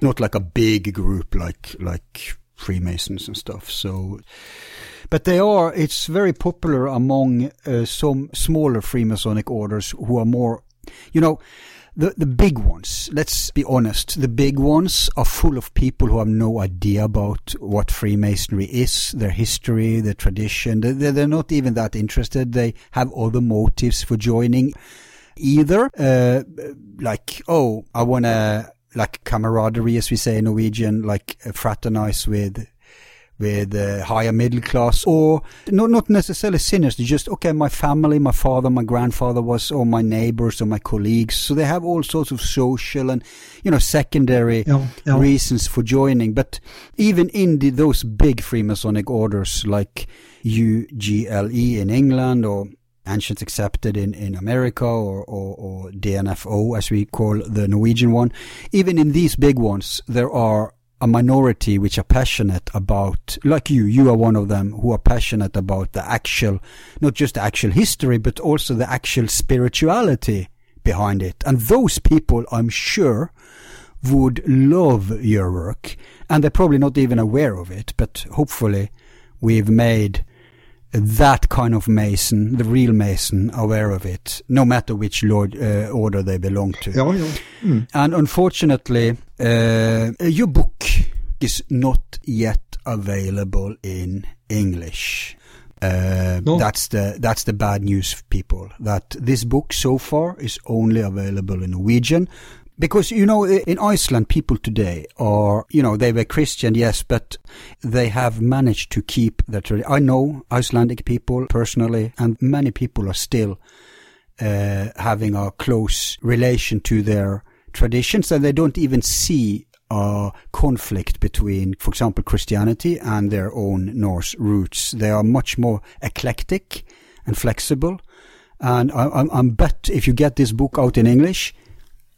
Speaker 1: Not like a big group like like Freemasons and stuff. So, but they are. It's very popular among uh, some smaller Freemasonic orders who are more, you know the the big ones, let's be honest, the big ones are full of people who have no idea about what Freemasonry is, their history, their tradition. They're, they're not even that interested. They have other motives for joining. Either, uh, like, oh, I want to, like camaraderie, as we say in Norwegian, like fraternize with with uh, higher middle class or not, not necessarily sinners. Just, okay, my family, my father, my grandfather was, or my neighbors or my colleagues. So they have all sorts of social and, you know, secondary yeah, yeah. reasons for joining. But even in the, those big Freemasonic orders like UGLE in England or Ancients Accepted in, in America or, or, or DNFO as we call the Norwegian one, even in these big ones, there are a minority which are passionate about, like you, you are one of them who are passionate about the actual, not just the actual history, but also the actual spirituality behind it. And those people, I'm sure, would love your work. And they're probably not even aware of it, but hopefully we've made that kind of Mason, the real Mason, aware of it, no matter which Lord uh, order they belong to.
Speaker 2: Ja, ja. Mm.
Speaker 1: And unfortunately, uh, your book is not yet available in English. Uh, no. That's the that's the bad news, people. That this book so far is only available in Norwegian. Because, you know, in Iceland, people today are, you know, they were Christian, yes, but they have managed to keep their tradition. I know Icelandic people personally, and many people are still uh, having a close relation to their traditions, and they don't even see a conflict between, for example, Christianity and their own Norse roots. They are much more eclectic and flexible. And I, I, I bet if you get this book out in English,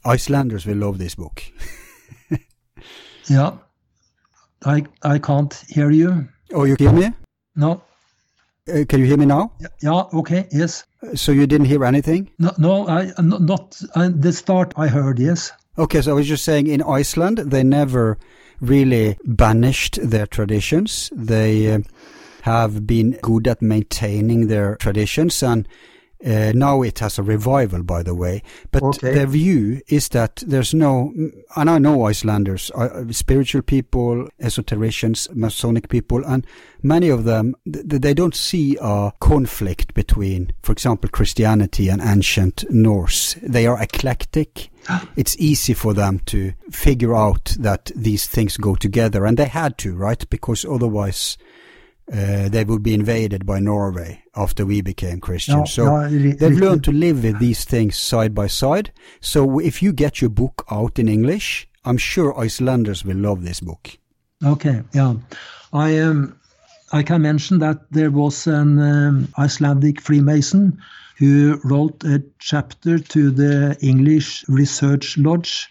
Speaker 1: Icelanders will love this book.
Speaker 2: yeah. I I can't hear you.
Speaker 1: Oh, you hear me?
Speaker 2: No.
Speaker 1: Uh, can you hear me now?
Speaker 2: Yeah. Okay. Yes.
Speaker 1: So you didn't hear anything?
Speaker 2: No. No. I not, not uh, the start. I heard. Yes.
Speaker 1: Okay. So I was just saying, in Iceland, they never really banished their traditions. They uh, have been good at maintaining their traditions and uh, now it has a revival, by the way. But okay. their view is that there's no, and I know Icelanders, uh, spiritual people, esotericians, Masonic people, and many of them, th- they don't see a conflict between, for example, Christianity and ancient Norse. They are eclectic. it's easy for them to figure out that these things go together, and they had to, right? Because otherwise, uh, they would be invaded by Norway after we became Christian. No, so no, it, they've it, learned to live with these things side by side. So if you get your book out in English, I'm sure Icelanders will love this book.
Speaker 2: Okay, yeah, I um, I can mention that there was an um, Icelandic Freemason who wrote a chapter to the English Research Lodge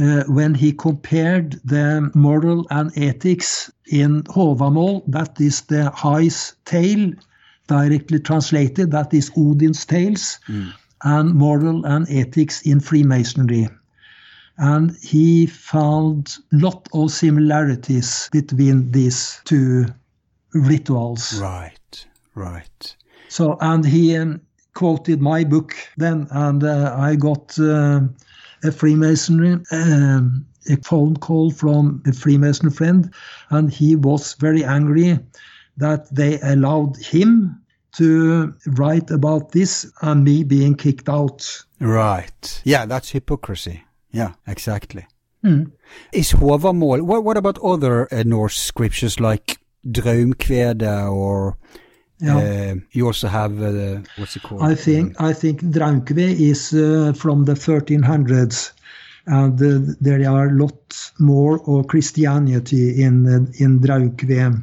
Speaker 2: uh, when he compared the moral and ethics in Håvamål, that is the high's tale, directly translated, that is Odin's tales, mm. and moral and ethics in Freemasonry. And he found a lot of similarities between these two rituals.
Speaker 1: Right, right.
Speaker 2: So, and he um, quoted my book then, and uh, I got. Uh, a Freemasonry, um, a phone call from a Freemason friend, and he was very angry that they allowed him to write about this and me being kicked out.
Speaker 1: Right. Yeah, that's hypocrisy. Yeah, exactly. Mm. Is Håvamål, what, what about other uh, Norse scriptures like Draumkvedet or yeah. You also have uh, what's it called?
Speaker 2: I think I think Draumkve is uh, from the 1300s, and uh, there are lots more of Christianity in uh, in Draumkve.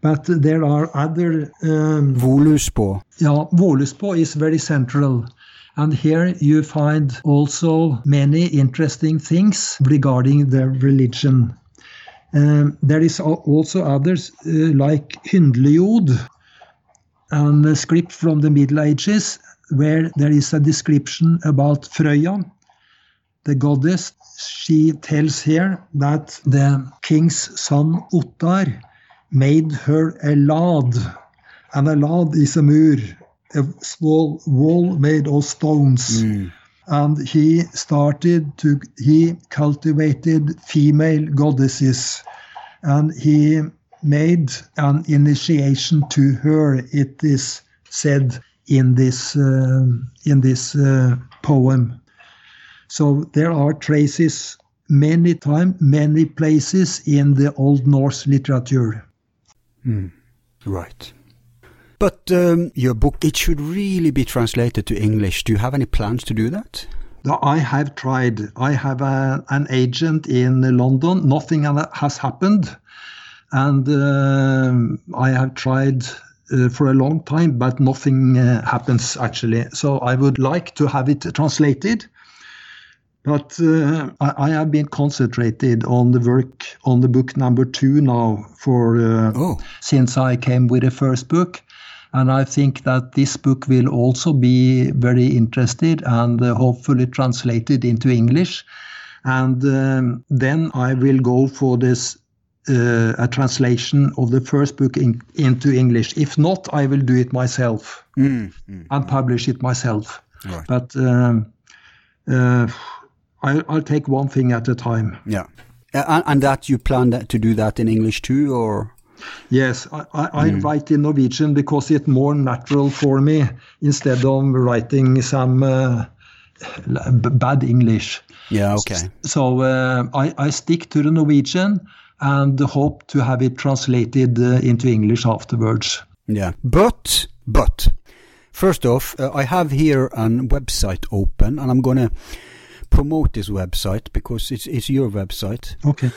Speaker 2: But there are other. Um,
Speaker 1: Voluspå.
Speaker 2: Yeah, Voluspå is very central. And here you find also many interesting things regarding the religion. Um, there is also others uh, like Hyndluljod, and a script from the Middle Ages where there is a description about Frøya, the goddess. She tells here that the king's son Ottar made her a lad, and a lad is a mur, a small wall made of stones. Mm. And he started to, he cultivated female goddesses, and he made an initiation to her. It is said in this uh, in this uh, poem. So there are traces many times, many places in the Old Norse literature.
Speaker 1: Mm, right. But um, your book, it should really be translated to English. Do you have any plans to do that?
Speaker 2: I have tried. I have a, an agent in London. Nothing has happened. And uh, I have tried uh, for a long time, but nothing uh, happens actually. So I would like to have it translated. But uh, I, I, have been concentrated on the work on the book number two now for uh, oh. since I came with the first book, and I think that this book will also be very interested and uh, hopefully translated into English. And um, then I will go for this uh, a translation of the first book in, into English. If not, I will do it myself mm, mm, and publish it myself. Right. But um, uh, I, will take one thing at a time.
Speaker 1: Yeah, and, and, that you plan to do that in English too, or?
Speaker 2: Yes, I, I, I mm. write in Norwegian because it's more natural for me instead of writing some uh, bad English.
Speaker 1: Yeah, okay.
Speaker 2: So uh, I, I stick to the Norwegian and hope to have it translated uh, into English afterwards.
Speaker 1: Yeah, but but first off, uh, I have here a website open, and I'm gonna promote this website because it's it's your website.
Speaker 2: Okay.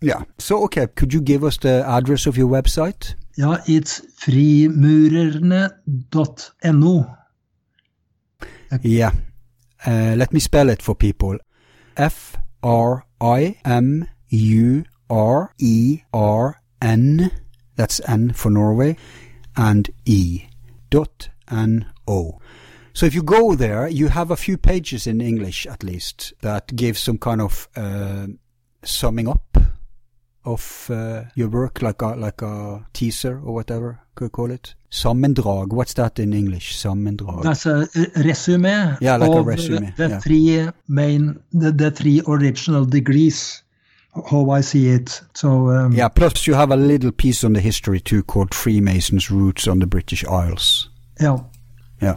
Speaker 1: Yeah. So okay, could you give us the address of your website?
Speaker 2: Yeah, it's frimurerne.no.
Speaker 1: Yeah. Uh, let me spell it for people. F R I M U R E R N. That's N for Norway. And E. Dot N O. So if you go there, you have a few pages in English at least that give some kind of uh, summing up of uh, your work, like a like a teaser or whatever could you call it. Sammendrag. What's that in English? Sammendrag.
Speaker 2: That's a resume
Speaker 1: Yeah, like a resume,
Speaker 2: the
Speaker 1: yeah.
Speaker 2: three main, the, the three original degrees, how I see it. So um,
Speaker 1: Yeah, plus you have a little piece on the history too called Freemasons' Roots on the British Isles.
Speaker 2: yeah.
Speaker 1: Yeah.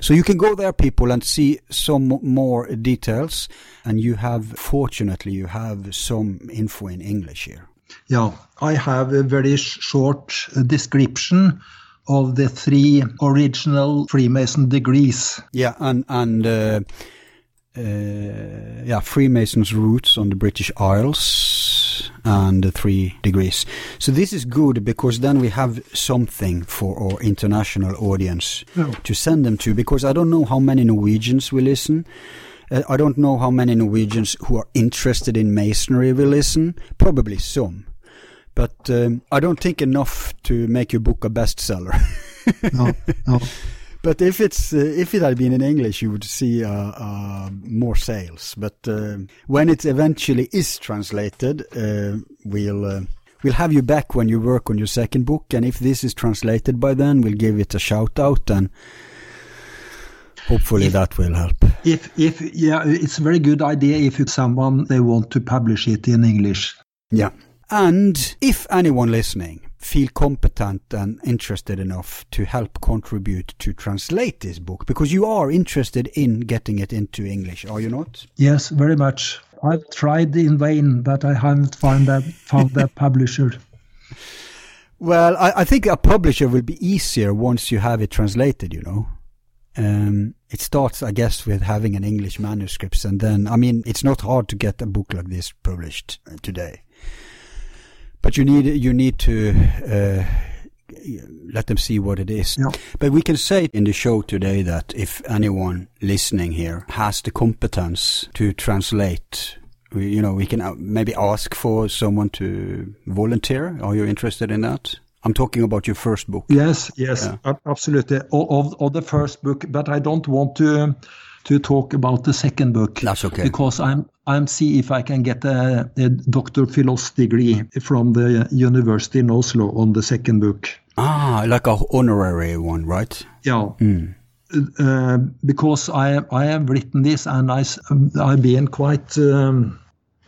Speaker 1: So you can go there, people, and see some more details. And you have, fortunately, you have some info in English here.
Speaker 2: Yeah, I have a very short uh, description of the three original Freemason degrees.
Speaker 1: Yeah, and and uh, uh, yeah, Freemasons' roots on the British Isles and the three degrees. So this is good because then we have something for our international audience
Speaker 2: Yeah.
Speaker 1: to send them to. Because I don't know how many Norwegians will listen. Uh, I don't know how many Norwegians who are interested in masonry will listen. Probably some, but um, I don't think enough to make your book a bestseller.
Speaker 2: No, no.
Speaker 1: But if it's uh, if it had been in English, you would see uh, uh, more sales. But uh, when it eventually is translated, uh, we'll uh, we'll have you back when you work on your second book. And if this is translated by then, we'll give it a shout out, and hopefully
Speaker 2: If-
Speaker 1: that will help.
Speaker 2: If, if, yeah, it's a very good idea if it's someone they want to publish it in English.
Speaker 1: Yeah. And if anyone listening feel competent and interested enough to help contribute to translate this book, because you are interested in getting it into English, are you not?
Speaker 2: Yes, very much. I've tried in vain, but I haven't found that found that publisher.
Speaker 1: Well, I, I think a publisher will be easier once you have it translated, you know. Um, it starts, I guess, with having an English manuscript, and then, I mean, it's not hard to get a book like this published uh, today. But you need you need to uh, let them see what it is.
Speaker 2: Yeah.
Speaker 1: But we can say in the show today that if anyone listening here has the competence to translate, we, you know, we can uh, maybe ask for someone to volunteer. Are you interested in that? I'm talking about your first book.
Speaker 2: Yes, yes,
Speaker 1: Yeah.
Speaker 2: absolutely. Of, of the first book, but I don't want to to talk about the second book.
Speaker 1: That's okay.
Speaker 2: Because I'm I'm see if I can get a, a Doctor Philos degree from the University in Oslo on the second book.
Speaker 1: Ah, like a honorary one, right?
Speaker 2: Yeah.
Speaker 1: Mm.
Speaker 2: Uh, because I I have written this and I I've been quite um,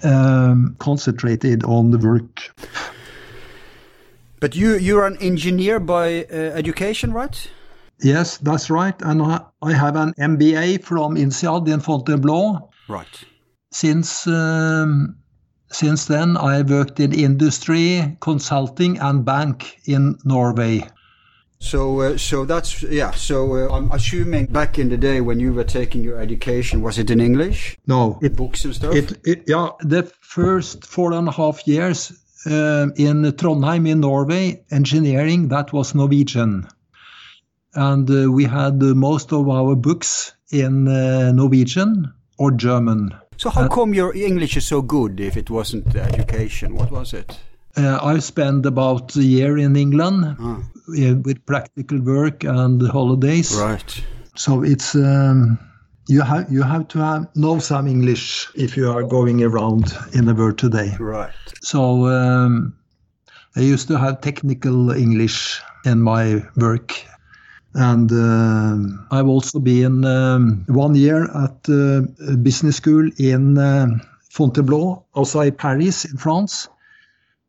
Speaker 2: um, concentrated on the work.
Speaker 1: But you you're an engineer by uh, education, right?
Speaker 2: Yes, that's right. And I, have an MBA from INSEAD in Fontainebleau.
Speaker 1: Right.
Speaker 2: Since um, since then, I worked in industry, consulting, and bank in Norway.
Speaker 1: So, uh, so that's yeah. So uh, I'm assuming back in the day when you were taking your education, was it in English,
Speaker 2: No, it,
Speaker 1: books and stuff?
Speaker 2: it, it yeah. The first four and a half years um, in Trondheim in Norway, engineering that was Norwegian, and uh, we had uh, most of our books in uh, Norwegian or German.
Speaker 1: so how come your English is so good if it wasn't education? What was it?
Speaker 2: Uh, I spent about a year in England
Speaker 1: Ah,
Speaker 2: uh, with practical work and holidays.
Speaker 1: right.
Speaker 2: So it's um, you have you have to have, know some English if you are going around in the world today.
Speaker 1: Right.
Speaker 2: So um, I used to have technical English in my work, and um I've also been um, one year at uh, a business school in uh, Fontainebleau, outside Paris, in France,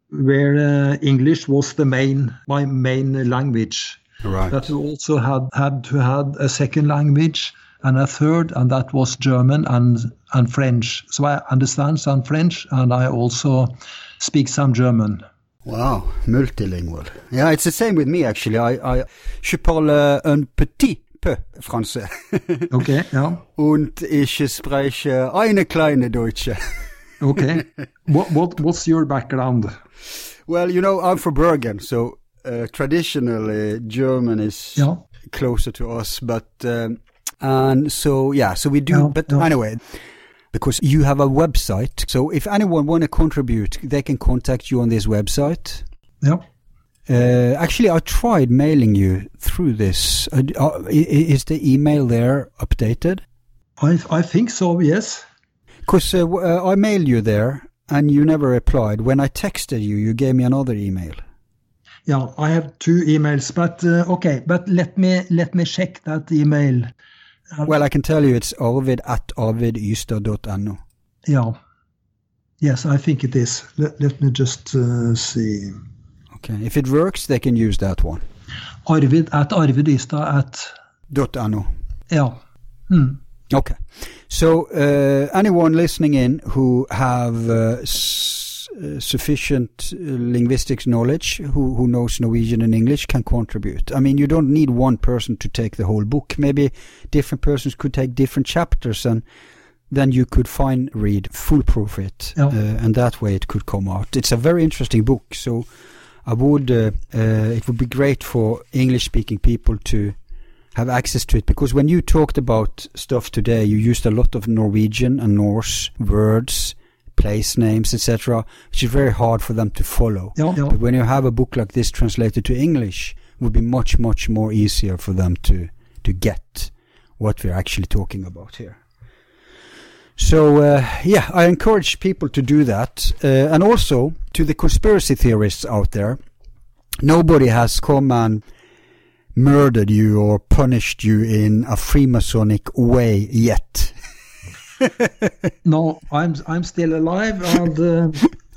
Speaker 2: where uh, English was the main my main language
Speaker 1: Right.
Speaker 2: that we also had had to have a second language and a third, and that was German and and French. So I understand some French, and I also speak some German.
Speaker 1: Wow, multilingual. Yeah, it's the same with me actually. I, I je parle un petit P, Franse.
Speaker 2: Okay, yeah.
Speaker 1: Und ich spreche eine kleine Deutsche.
Speaker 2: Okay. what, what what's your background?
Speaker 1: Well, you know, I'm from Bergen, so uh, traditionally German is
Speaker 2: Yeah.
Speaker 1: closer to us, but um, and so yeah, so we do.
Speaker 2: Yeah,
Speaker 1: but
Speaker 2: yeah.
Speaker 1: anyway, because you have a website, so if anyone want to contribute, they can contact you on this website.
Speaker 2: Yeah.
Speaker 1: Uh, actually, I tried mailing you through this. Uh, uh, is the email there updated?
Speaker 2: I I think so. Yes.
Speaker 1: Because uh, uh, I mailed you there and you never replied. When I texted you, you gave me another email.
Speaker 2: Yeah. I have two emails, but uh, okay. But let me let me check that email.
Speaker 1: Well, I can tell you it's arvid at arvidystad.no.
Speaker 2: Yeah. Yes, I think it is. Let, let me just uh, see.
Speaker 1: Okay, if it works, they can use that one.
Speaker 2: Arvid at Arvidystad at
Speaker 1: Dot .no.
Speaker 2: yeah. Hmm.
Speaker 1: Okay. So uh, anyone listening in who have uh, s- uh, sufficient uh, linguistics knowledge, who, who knows Norwegian and English, can contribute. I mean, you don't need one person to take the whole book. Maybe different persons could take different chapters, and then you could fine read, foolproof it,
Speaker 2: Yeah.
Speaker 1: uh, and that way it could come out. It's a very interesting book. So I would, uh, uh, it would be great for English-speaking people to have access to it because when you talked about stuff today, you used a lot of Norwegian and Norse words, place names, etc., which is very hard for them to follow.
Speaker 2: Yeah.
Speaker 1: But when you have a book like this translated to English, it would be much, much more easier for them to to get what we're actually talking about here. So uh, yeah, I encourage people to do that, uh, and also to the conspiracy theorists out there. Nobody has come and murdered you or punished you in a Freemasonic way yet.
Speaker 2: No, I'm I'm still alive, and, uh,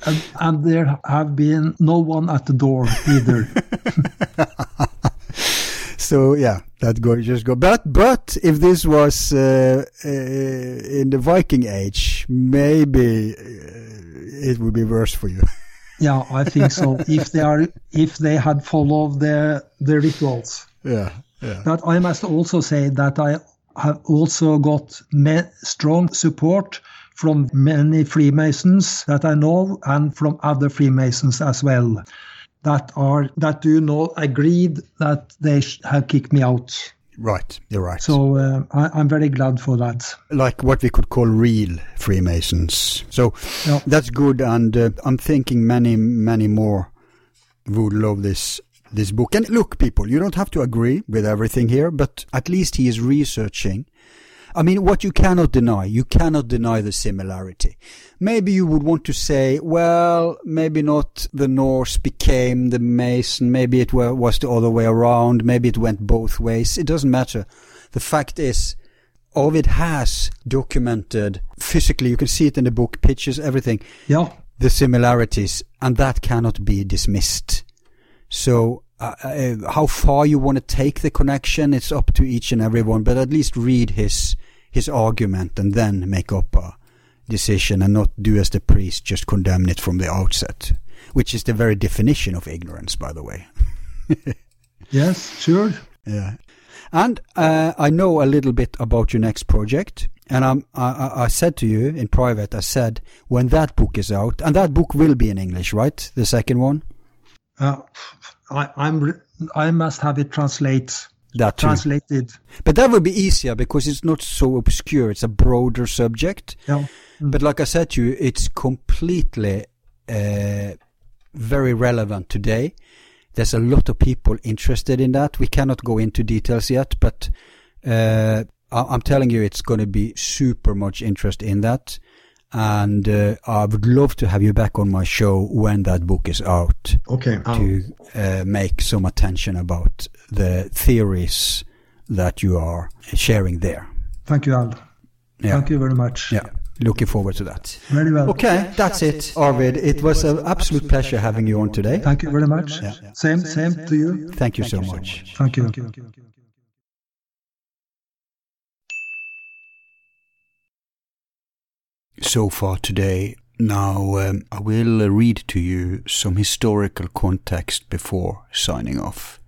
Speaker 2: and and there have been no one at the door either.
Speaker 1: So yeah, that go just go. But but if this was uh, uh, in the Viking Age, maybe uh, it would be worse for you.
Speaker 2: yeah, I think so. If they are if they had followed the the rituals.
Speaker 1: yeah, yeah.
Speaker 2: But I must also say that I have also got strong support from many Freemasons that I know and from other Freemasons as well that are that do not agreed that they have kicked me out.
Speaker 1: Right, you're right.
Speaker 2: So uh, I, I'm very glad for that.
Speaker 1: like what we could call real Freemasons. So
Speaker 2: Yeah.
Speaker 1: that's good, and uh, I'm thinking many, many more would love this this book. And look, people, you don't have to agree with everything here, but at least he is researching. I mean, what you cannot deny, you cannot deny the similarity. Maybe you would want to say, well, maybe not the Norse became the Mason, maybe it wa- was the other way around, maybe it went both ways. It doesn't matter. The fact is, Arvid has documented physically, you can see it in the book, pictures, everything,
Speaker 2: Yeah,
Speaker 1: the similarities, and that cannot be dismissed. So, uh, uh, how far you want to take the connection, it's up to each and everyone, but at least read his, his argument and then make up a decision and not do as the priest, just condemn it from the outset, which is the very definition of ignorance, by the way.
Speaker 2: yes, sure.
Speaker 1: Yeah. And uh, I know a little bit about your next project. And I'm, I, I- I said to you in private, I said, when that book is out, and that book will be in English, right? The second one?
Speaker 2: Uh, I, I'm I must have it translate
Speaker 1: That too.
Speaker 2: translated.
Speaker 1: But that would be easier because it's not so obscure. It's a broader subject.
Speaker 2: Yeah.
Speaker 1: But like I said to you, it's completely uh, very relevant today. There's a lot of people interested in that. We cannot go into details yet, but uh, I'm telling you, it's going to be super much interest in that. And uh, I would love to have you back on my show when that book is out
Speaker 2: Okay.
Speaker 1: to uh, make some attention about the theories that you are sharing there.
Speaker 2: Thank you, Al.
Speaker 1: Yeah.
Speaker 2: Thank you very much.
Speaker 1: Yeah. Looking forward to that.
Speaker 2: Very well.
Speaker 1: Okay, that's it, Arvid. It was an absolute pleasure having you on today.
Speaker 2: Thank you very much.
Speaker 1: Yeah.
Speaker 2: Same, same to you.
Speaker 1: Thank you so much.
Speaker 2: Thank you.
Speaker 1: So far today, now um, I will uh, read to you some historical context before signing off.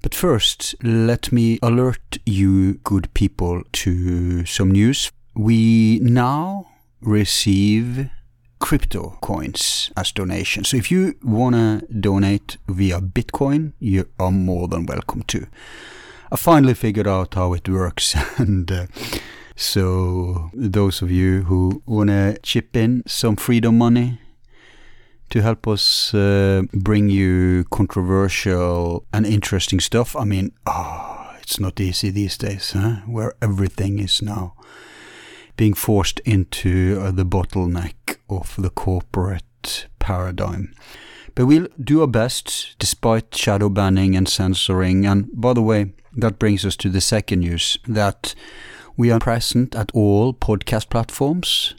Speaker 1: But first, let me alert you, good people, to some news. We now receive crypto coins as donations. So if you want to donate via Bitcoin, you are more than welcome to. I finally figured out how it works and uh, so those of you who want to chip in some freedom money to help us uh, bring you controversial and interesting stuff. I mean, oh, it's not easy these days, huh? where everything is now being forced into uh, the bottleneck of the corporate paradigm. But we'll do our best despite shadow banning and censoring. And by the way, that brings us to the second news that we are present at all podcast platforms.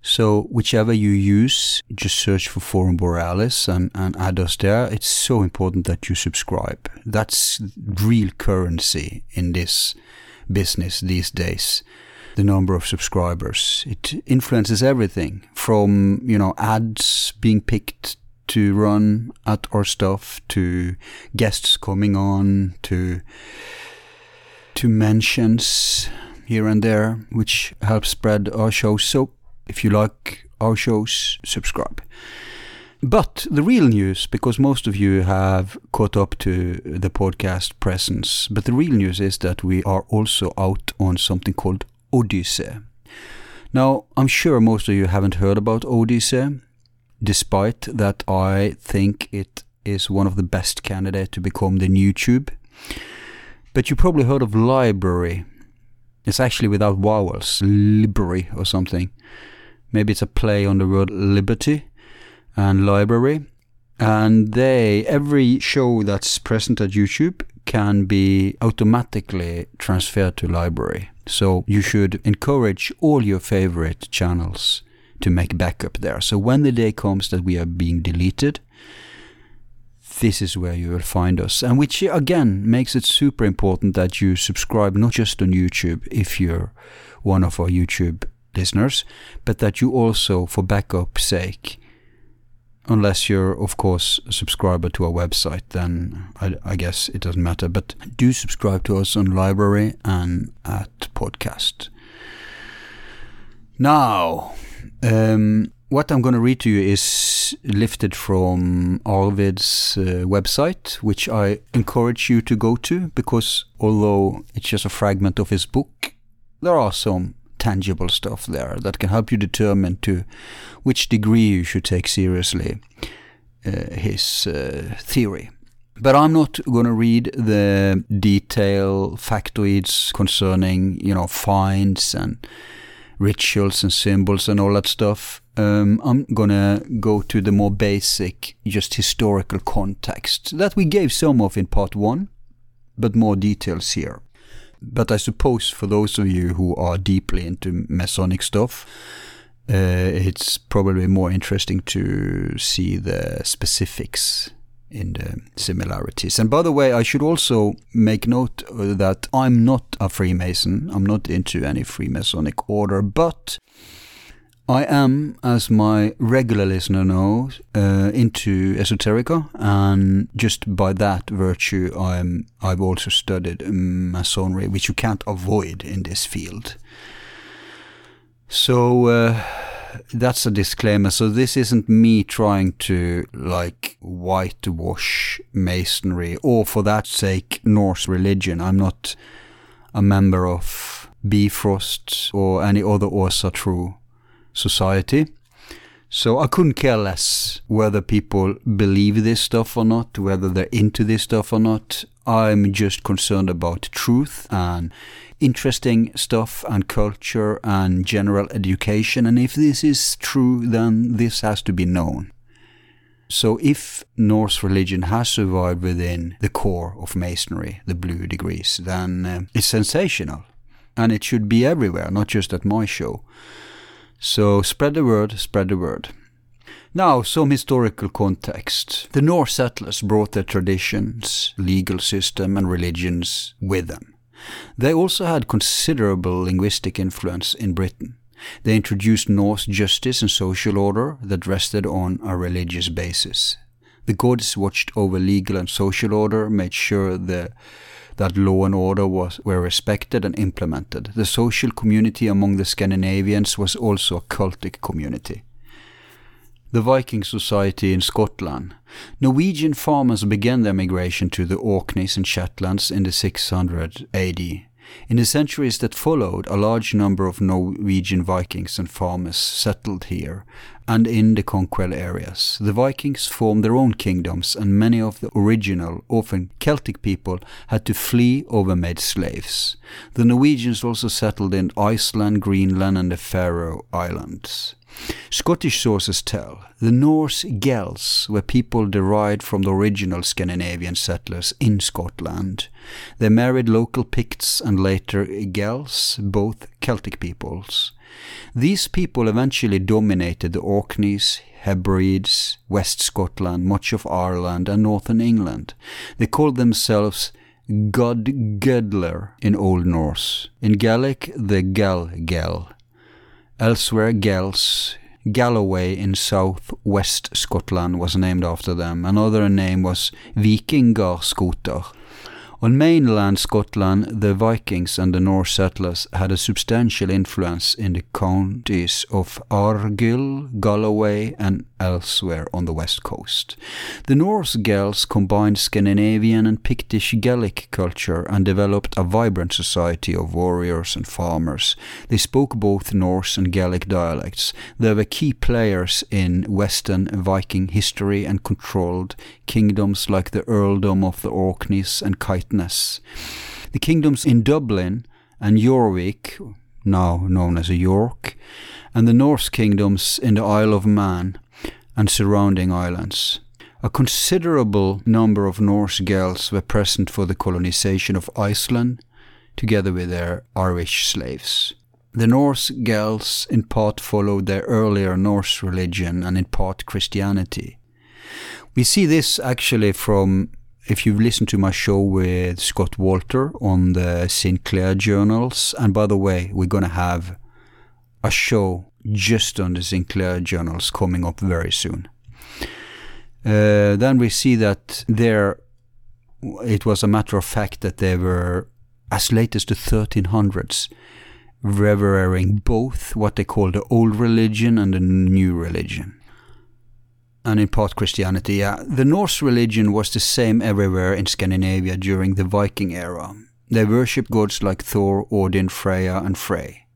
Speaker 1: So whichever you use, just search for Forum Borealis and, and add us there. It's so important that you subscribe. That's real currency in this business these days. The number of subscribers. It influences everything from, you know, ads being picked to run at our stuff to guests coming on to to mentions here and there, which helps spread our show. So if you like our shows, subscribe. But the real news, because most of you have caught up to the podcast presence, but the real news is that we are also out on something called Odysee. Now, I'm sure most of you haven't heard about Odysee, despite that I think it is one of the best candidates to become the new tube. But you probably heard of LBRY. It's actually without vowels, LBRY or something. Maybe it's a play on the word liberty and library. And they, every show that's present at YouTube can be automatically transferred to LBRY. So you should encourage all your favorite channels to make backup there. So when the day comes that we are being deleted, this is where you will find us. And which again makes it super important that you subscribe not just on YouTube if you're one of our YouTube listeners, but that you also, for backup sake, unless you're, of course, a subscriber to our website, then I, I, guess it doesn't matter. But do subscribe to us on LBRY and at podcast. Now, um, what I'm going to read to you is lifted from Arvid's uh, website, which I encourage you to go to because although it's just a fragment of his book, there are some tangible stuff there that can help you determine to which degree you should take seriously uh, his uh, theory. But I'm not going to read the detail factoids concerning, you know, finds and rituals and symbols and all that stuff. Um, I'm gonna go to the more basic, just historical context that we gave some of in part one, but more details here. But I suppose for those of you who are deeply into Masonic stuff, uh, it's probably more interesting to see the specifics in the similarities. And by the way, I should also make note that I'm not a Freemason. I'm not into any Freemasonic order, but I am, as my regular listener knows, uh, into esoterica, and just by that virtue, I'm I've also studied masonry, which you can't avoid in this field. So uh, that's a disclaimer. So this isn't me trying to like whitewash masonry, or for that sake, Norse religion. I'm not a member of Bifrost or any other Åsa Tro society. So I couldn't care less whether people believe this stuff or not, whether they're into this stuff or not. I'm just concerned about truth and interesting stuff and culture and general education. And if this is true, then this has to be known. So if Norse religion has survived within the core of Masonry, the blue degrees, then uh, it's sensational. And it should be everywhere, not just at my show. So spread the word, spread the word. Now, some historical context. The Norse settlers brought their traditions, legal system, and religions with them. They also had considerable linguistic influence in Britain. They introduced Norse justice and social order that rested on a religious basis. The gods watched over legal and social order, made sure the that law and order was, were respected and implemented. The social community among the Scandinavians was also a cultic community. The Viking Society in Scotland. Norwegian farmers began their migration to the Orkneys and Shetlands in the 600 AD. In the centuries that followed, a large number of Norwegian Vikings and farmers settled here and in the conquered areas. The Vikings formed their own kingdoms, and many of the original, often Celtic people had to flee or were made slaves. The Norwegians also settled in Iceland, Greenland, and the Faroe Islands. Scottish sources tell the Norse Gaels were people derived from the original Scandinavian settlers in Scotland. They married local Picts and later Gaels, both Celtic peoples. These people eventually dominated the Orkneys, Hebrides, West Scotland, much of Ireland, and northern England. They called themselves God Gödler in Old Norse. In Gaelic, the Gal Gel. Elsewhere, Gaels. Galloway in south-west Scotland was named after them. Another name was Vikingar on mainland Scotland, the Vikings and the Norse settlers had a substantial influence in the counties of Argyll, Galloway, and elsewhere on the west coast. The Norse Gaels combined Scandinavian and Pictish Gaelic culture and developed a vibrant society of warriors and farmers. They spoke both Norse and Gaelic dialects. They were key players in Western Viking history and controlled kingdoms like the earldom of the Orkneys and Caithness. The kingdoms in Dublin and Jorvik, now known as York, and the Norse kingdoms in the Isle of Man and surrounding islands. A considerable number of Norse Gaels were present for the colonization of Iceland, together with their Irish slaves. The Norse Gaels in part followed their earlier Norse religion and in part Christianity. We see this actually from if you've listened to my show with Scott Wolter on the Sinclair journals, and by the way, we're going to have a show just on the Sinclair journals coming up very soon. Uh, then we see that there, it was a matter of fact that they were as late as the 1300s revering both what they call the old religion and the new religion. And in part Christianity, yeah. The Norse religion was the same everywhere in Scandinavia during the Viking era. They worshipped gods like Thor, Odin, Freya, and Frey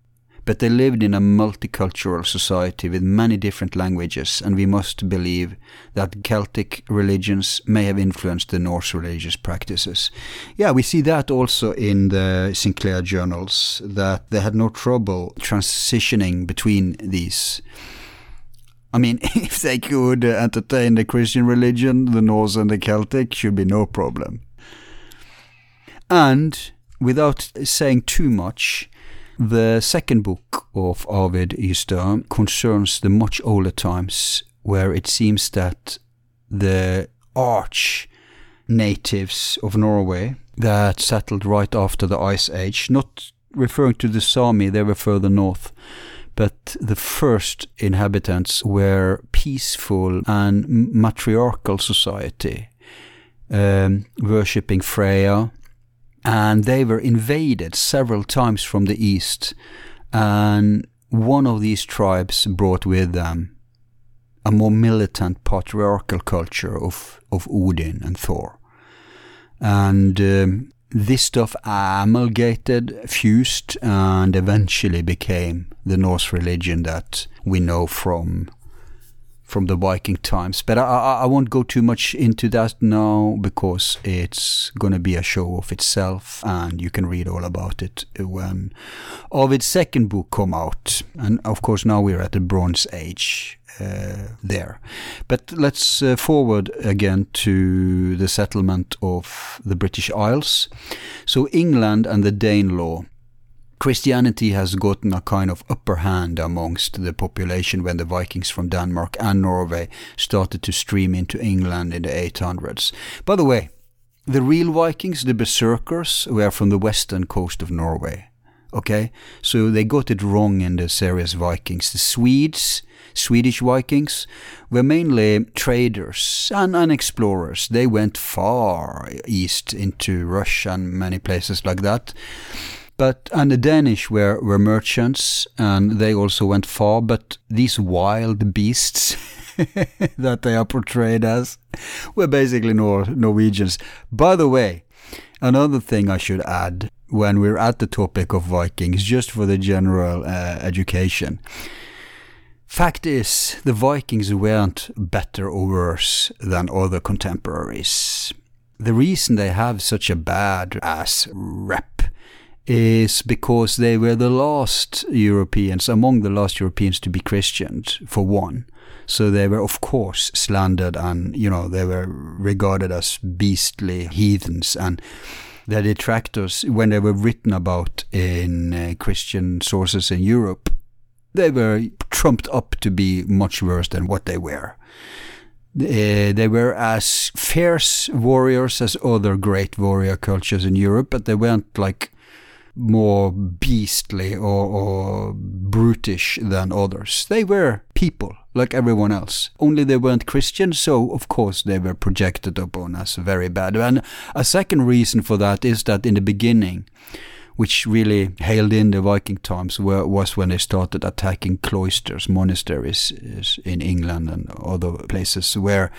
Speaker 1: but they lived in a multicultural society with many different languages, and we must believe that Celtic religions may have influenced the Norse religious practices. Yeah, we see that also in the Sinclair journals, that they had no trouble transitioning between these. I mean, if they could entertain the Christian religion, the Norse and the Celtic, should be no problem. And without saying too much, the second book of Arvid Ystad concerns the much older times where it seems that the arch natives of Norway that settled right after the Ice Age, not referring to the Sami, they were further north, but the first inhabitants were peaceful and matriarchal society, um, worshipping Freya, and they were invaded several times from the east. And one of these tribes brought with them a more militant patriarchal culture of, of Odin and Thor. And um, this stuff amalgamated, fused, and eventually became the Norse religion that we know from from the Viking times. But I, I, I won't go too much into that now because it's going to be a show of itself, and you can read all about it when Arvid's second book come out. And of course, now we're at the Bronze Age. Uh, there. But let's uh, forward again to the settlement of the British Isles. So England and the Danelaw Christianity has gotten a kind of upper hand amongst the population when the Vikings from Denmark and Norway started to stream into England in the 800s. By the way, the real Vikings, the Berserkers, were from the western coast of Norway. Okay, so they got it wrong in the serious Vikings. The Swedes, Swedish Vikings, were mainly traders and, and explorers. They went far east into Russia and many places like that. But and the Danish were, were merchants and they also went far, but these wild beasts that they are portrayed as were basically Nor- Norwegians. By the way, another thing I should add when we're at the topic of Vikings, just for the general uh, education. Fact is, the Vikings weren't better or worse than other contemporaries. The reason they have such a bad ass rep is because they were the last Europeans, among the last Europeans to be Christians, for one. So they were, of course, slandered and, you know, they were regarded as beastly heathens. And the detractors, when they were written about in uh, Christian sources in Europe, they were trumped up to be much worse than what they were. Uh, they were as fierce warriors as other great warrior cultures in Europe, but they weren't like more beastly or, or brutish than others. They were people like everyone else. Only they weren't Christian, so of course they were projected upon as very bad. And a second reason for that is that in the beginning, which really hailed in the Viking times, were, was when they started attacking cloisters, monasteries in England and other places where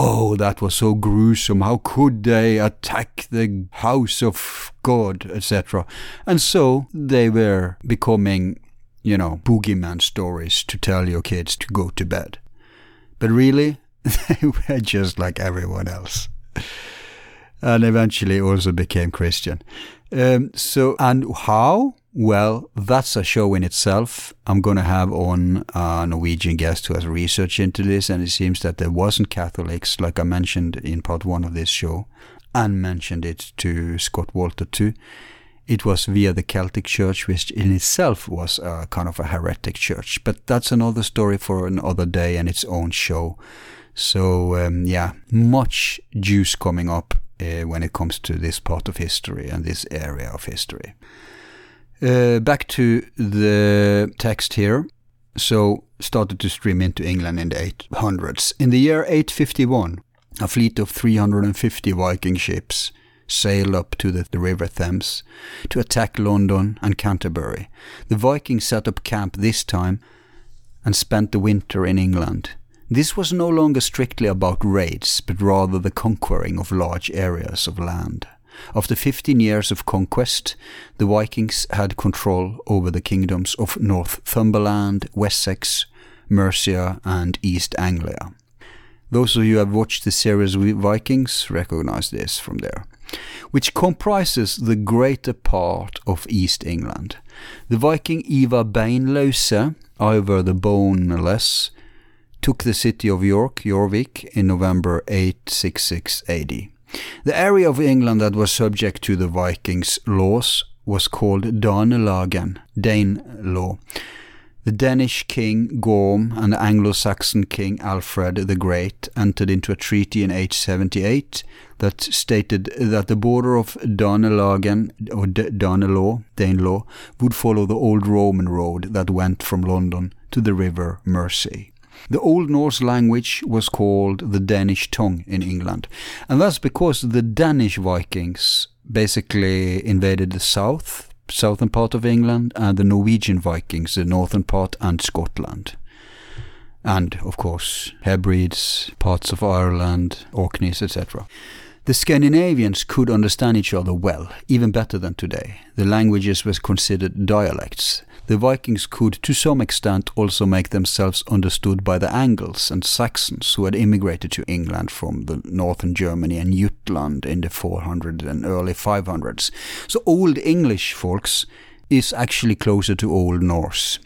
Speaker 1: Oh, that was so gruesome. How could they attack the house of God, etc. And so they were becoming, you know, boogeyman stories to tell your kids to go to bed. But really, they were just like everyone else. And eventually also became Christian. Um, so, and how? Well, that's a show in itself. I'm going to have on a Norwegian guest who has researched into this, and it seems that there wasn't Catholics, like I mentioned in part one of this show, and mentioned it to Scott Wolter too. It was via the Celtic Church, which in itself was a kind of a heretic church. But that's another story for another day and its own show. So, um, yeah, much juice coming up uh, when it comes to this part of history and this area of history. Uh, back to the text here. So, started to stream into England in the 800s. In the year 851, a fleet of 350 Viking ships sailed up to the, the, River Thames to attack London and Canterbury. The Vikings set up camp this time and spent the winter in England. This was no longer strictly about raids, but rather the conquering of large areas of land. After 15 years of conquest, the Vikings had control over the kingdoms of Northumberland, Wessex, Mercia, and East Anglia. Those of you who have watched the series Vikings recognize this from there, which comprises the greater part of East England. The Viking Ivar Beinløse, Ivar the Boneless, took the city of York, Jorvik, in November 866 AD. The area of England that was subject to the Vikings' laws was called Danelagen, Dane law. The Danish king Gorm and the Anglo-Saxon king Alfred the Great entered into a treaty in 878 that stated that the border of Danelagen or Danelaw, Danelaw, would follow the old Roman road that went from London to the river Mersey. The Old Norse language was called the Danish tongue in England, and that's because the Danish Vikings basically invaded the south, southern part of England, and the Norwegian Vikings, the northern part, and Scotland. And, of course, Hebrides, parts of Ireland, Orkneys, etc. The Scandinavians could understand each other well, even better than today. The languages were considered dialects. The Vikings could, to some extent, also make themselves understood by the Angles and Saxons who had immigrated to England from the northern Germany and Jutland in the 400s and early 500s. So Old English, folks, is actually closer to Old Norse.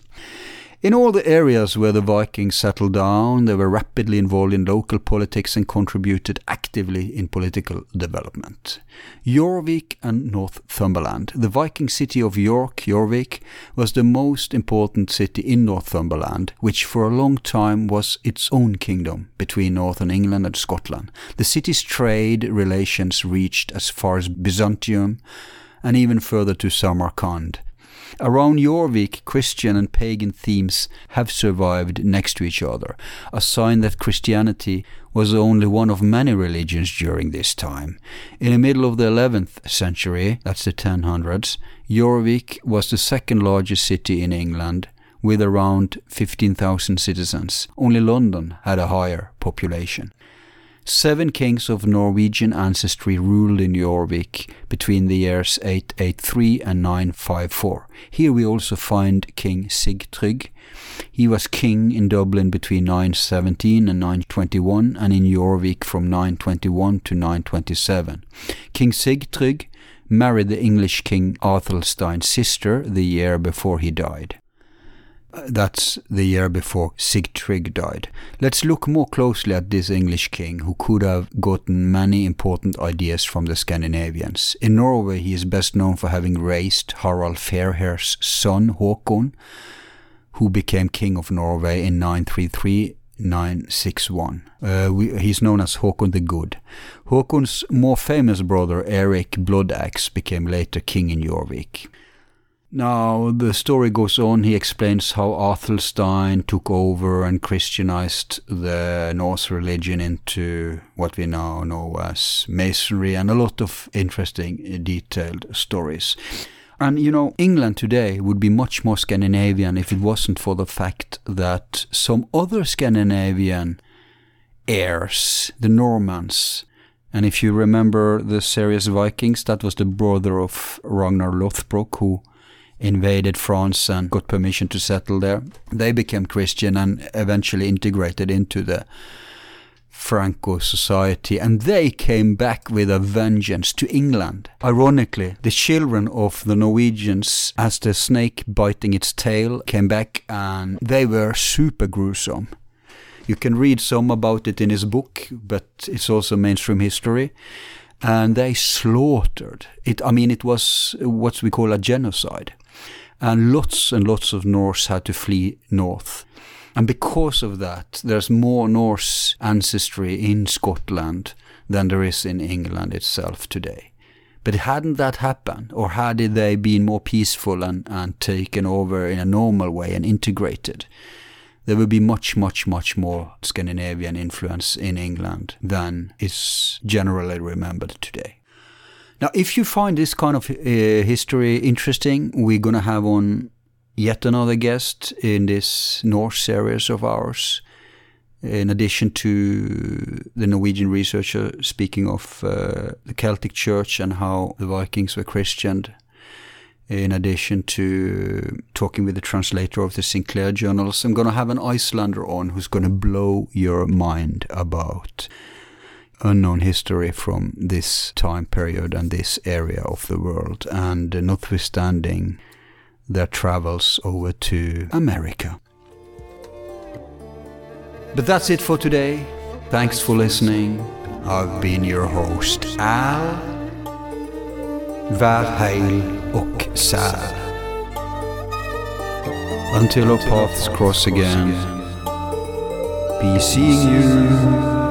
Speaker 1: In all the areas where the Vikings settled down, they were rapidly involved in local politics and contributed actively in political development. Jorvik and Northumberland. The Viking city of York, Jorvik, was the most important city in Northumberland, which for a long time was its own kingdom between northern England and Scotland. The city's trade relations reached as far as Byzantium, and even further to Samarkand. Around Jorvik, Christian and pagan themes have survived next to each other, a sign that Christianity was only one of many religions during this time. In the middle of the 11th century, that's the 1000s, Jorvik was the second largest city in England with around 15,000 citizens. Only London had a higher population. Seven kings of Norwegian ancestry ruled in Jorvik between the years 883 and 954. Here we also find King Sigtrygg. He was king in Dublin between 917 and 921 and in Jorvik from 921 to 927. King Sigtrygg married the English king Athelstan's sister the year before he died. That's the year before Sigtrygg died. Let's look more closely at this English king who could have gotten many important ideas from the Scandinavians. In Norway, he is best known for having raised Harald Fairhair's son Håkon, who became king of Norway in 933 961. Uh, we, he's known as Håkon the Good. Håkon's more famous brother, Eric Bloodaxe, became later king in Jorvik. Now, the story goes on. He explains how Athelstan took over and Christianized the Norse religion into what we now know as Masonry, and a lot of interesting, uh, detailed stories. And you know, England today would be much more Scandinavian if it wasn't for the fact that some other Scandinavian heirs, the Normans, and if you remember the series Vikings, that was the brother of Ragnar Lothbrok who invaded France and got permission to settle there. They became Christian and eventually integrated into the Franco society, and they came back with a vengeance to England. Ironically, the children of the Norwegians, as the snake biting its tail, came back and they were super gruesome. You can read some about it in his book, but it's also mainstream history. And they slaughtered it. I mean, it was what we call a genocide and lots and lots of Norse had to flee north. And because of that, there's more Norse ancestry in Scotland than there is in England itself today. But hadn't that happened, or had they been more peaceful and, and taken over in a normal way and integrated, there would be much, much, much more Scandinavian influence in England than is generally remembered today. Now, if you find this kind of uh, history interesting, we're going to have on yet another guest in this Norse series of ours. In addition to the Norwegian researcher speaking of uh, the Celtic Church and how the Vikings were Christianed, in addition to talking with the translator of the Sinclair journals, I'm going to have an Icelander on who's going to blow your mind about unknown history from this time period and this area of the world, and uh, notwithstanding their travels over to America. But that's it for today. Thanks for listening. I've been your host, Al. Vær heil och sär. Until our paths cross again, be seeing you.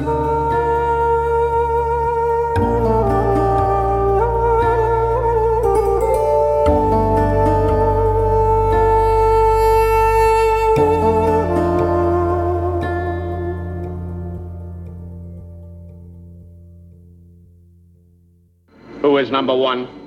Speaker 3: Number one.